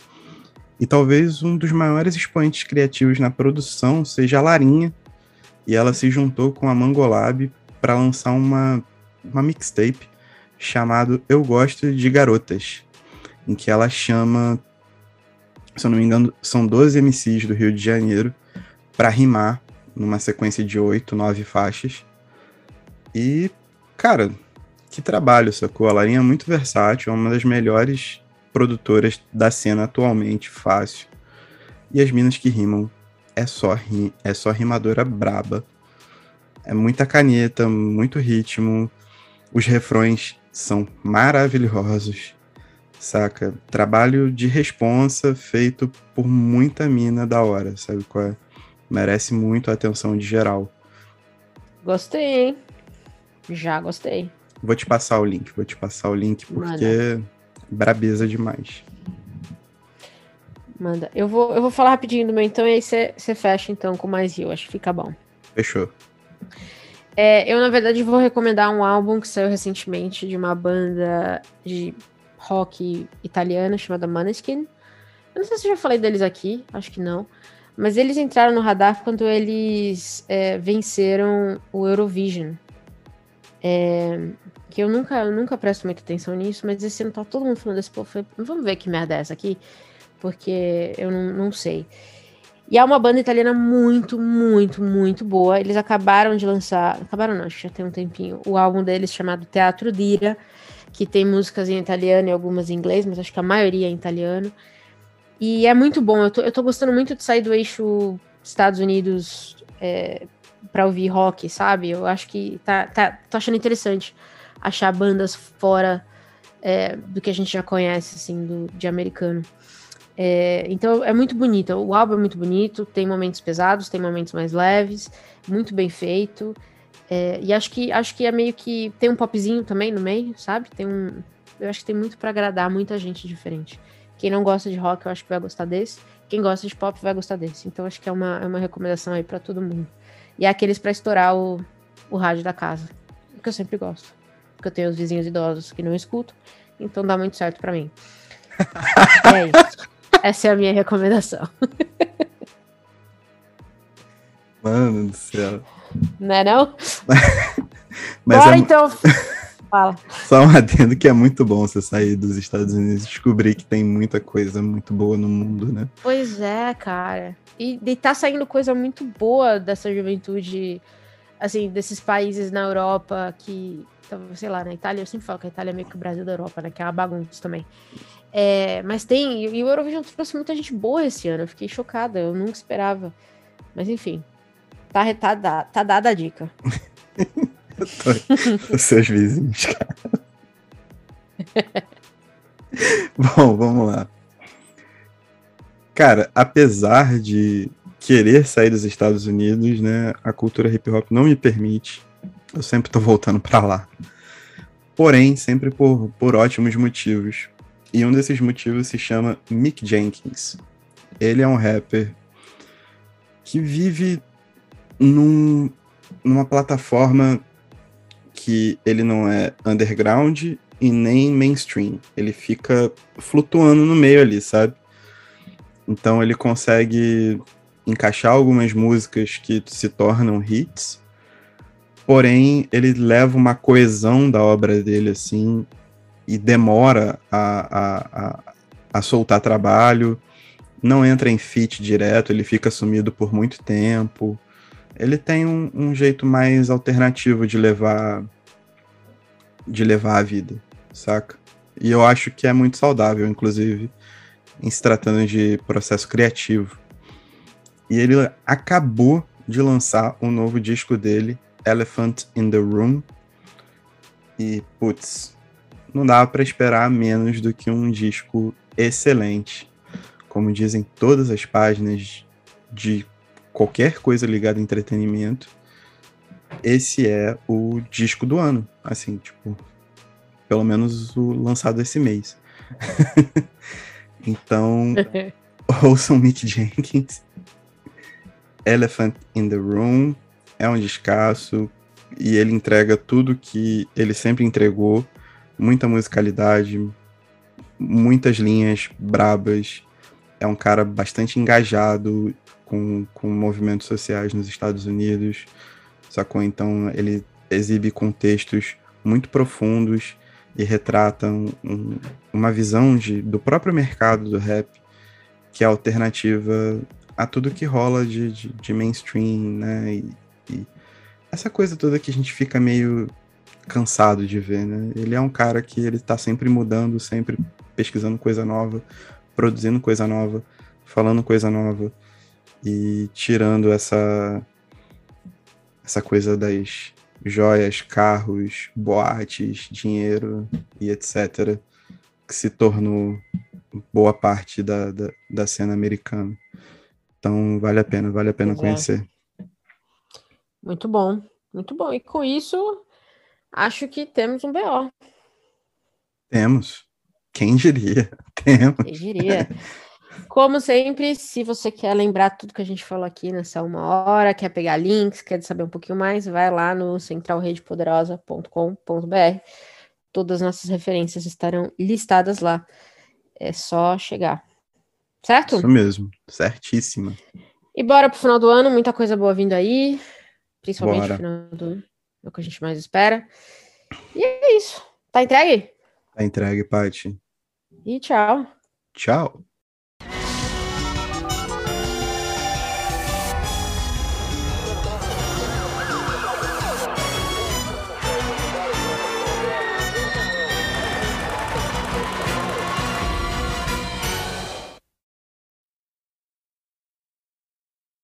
E talvez um dos maiores expoentes criativos na produção seja a Larinha. E ela se juntou com a Mangolab para lançar uma, uma mixtape chamado Eu Gosto de Garotas, em que ela chama, se eu não me engano, são 12 MCs do Rio de Janeiro para rimar numa sequência de oito, nove faixas. E, cara, que trabalho, sacou? A Larinha é muito versátil, é uma das melhores produtoras da cena atualmente, fácil. E as minas que rimam é só, rim, é só rimadora braba. É muita caneta, muito ritmo. Os refrões são maravilhosos, saca? Trabalho de responsa feito por muita mina da hora, sabe qual é? Merece muito a atenção de geral. Gostei, hein? Já gostei. Vou te passar o link, vou te passar o link porque Manda. brabeza demais. Manda. Eu vou, eu vou falar rapidinho do meu então e aí você fecha então com mais eu, acho que fica bom. Fechou. É, eu, na verdade, vou recomendar um álbum que saiu recentemente de uma banda de rock italiana chamada Maneskin. Eu não sei se eu já falei deles aqui, acho que não. Mas eles entraram no radar quando eles é, venceram o Eurovision. É, que eu nunca, eu nunca presto muita atenção nisso, mas esse ano tá todo mundo falando desse povo. Vamos ver que merda é essa aqui, porque eu não, não sei. E é uma banda italiana muito, muito, muito boa. Eles acabaram de lançar. Acabaram não, acho que já tem um tempinho. O álbum deles chamado Teatro Dira, que tem músicas em italiano e algumas em inglês, mas acho que a maioria é em italiano. E é muito bom. Eu tô, eu tô gostando muito de sair do eixo Estados Unidos é, para ouvir rock, sabe? Eu acho que tá, tá, tô achando interessante achar bandas fora é, do que a gente já conhece, assim, do, de americano. É, então é muito bonito. O álbum é muito bonito, tem momentos pesados, tem momentos mais leves, muito bem feito. É, e acho que acho que é meio que tem um popzinho também no meio, sabe? Tem um, eu acho que tem muito para agradar muita gente diferente. Quem não gosta de rock, eu acho que vai gostar desse. Quem gosta de pop vai gostar desse. Então acho que é uma, é uma recomendação aí para todo mundo. E é aqueles para estourar o, o rádio da casa. Que eu sempre gosto. Porque eu tenho os vizinhos idosos que não escutam. Então dá muito certo para mim. é isso. Essa é a minha recomendação. Mano do céu. Não é não? Mas Bora é... então. Fala. Só um adendo que é muito bom você sair dos Estados Unidos e descobrir que tem muita coisa muito boa no mundo, né? Pois é, cara. E, e tá saindo coisa muito boa dessa juventude, assim, desses países na Europa que, sei lá, na Itália, eu sempre falo que a Itália é meio que o Brasil da Europa, né? Que é uma bagunça também. É, mas tem, e o Eurovision trouxe muita gente boa esse ano, eu fiquei chocada, eu nunca esperava. Mas enfim, tá, tá, tá dada a dica. Os seus vizinhos, cara. Bom, vamos lá. Cara, apesar de querer sair dos Estados Unidos, né, a cultura hip hop não me permite. Eu sempre tô voltando para lá. Porém, sempre por, por ótimos motivos. E um desses motivos se chama Mick Jenkins. Ele é um rapper que vive num, numa plataforma que ele não é underground e nem mainstream. Ele fica flutuando no meio ali, sabe? Então ele consegue encaixar algumas músicas que se tornam hits, porém ele leva uma coesão da obra dele assim e demora a, a, a, a soltar trabalho, não entra em fit direto, ele fica sumido por muito tempo ele tem um, um, jeito mais alternativo de levar de levar a vida, saca? E eu acho que é muito saudável, inclusive, em se tratando de processo criativo. E ele acabou de lançar um novo disco dele, Elephant in the Room. E, putz, não dava para esperar menos do que um disco excelente como dizem todas as páginas de qualquer coisa ligada a entretenimento, esse é o disco do ano. Assim, tipo, pelo menos o lançado esse mês. então, ouçam Mick Jenkins. Elephant in the Room é um descasso e ele entrega tudo que ele sempre entregou, muita musicalidade, muitas linhas brabas. É um cara bastante engajado com, com movimentos sociais nos Estados Unidos, sacou? Então ele exibe contextos muito profundos e retratam um, uma visão de, do próprio mercado do rap que é alternativa a tudo que rola de, de, de mainstream, né? E, e, essa coisa toda que a gente fica meio cansado de ver, né? Ele é um cara que ele tá sempre mudando, sempre pesquisando coisa nova, produzindo coisa nova, falando coisa nova e tirando essa essa coisa das joias, carros, boates, dinheiro e etc., que se tornou boa parte da, da, da cena americana. Então, vale a pena, vale a pena Exato. conhecer. Muito bom, muito bom. E com isso, acho que temos um BO. Temos. Quem diria? Temos. Quem diria? Como sempre, se você quer lembrar tudo que a gente falou aqui nessa uma hora, quer pegar links, quer saber um pouquinho mais, vai lá no centralredepoderosa.com.br. Todas as nossas referências estarão listadas lá. É só chegar. Certo? Isso mesmo, certíssima. E bora pro final do ano, muita coisa boa vindo aí. Principalmente bora. no final do ano. É o que a gente mais espera. E é isso. Tá entregue? Tá entregue, Paty. E tchau. Tchau.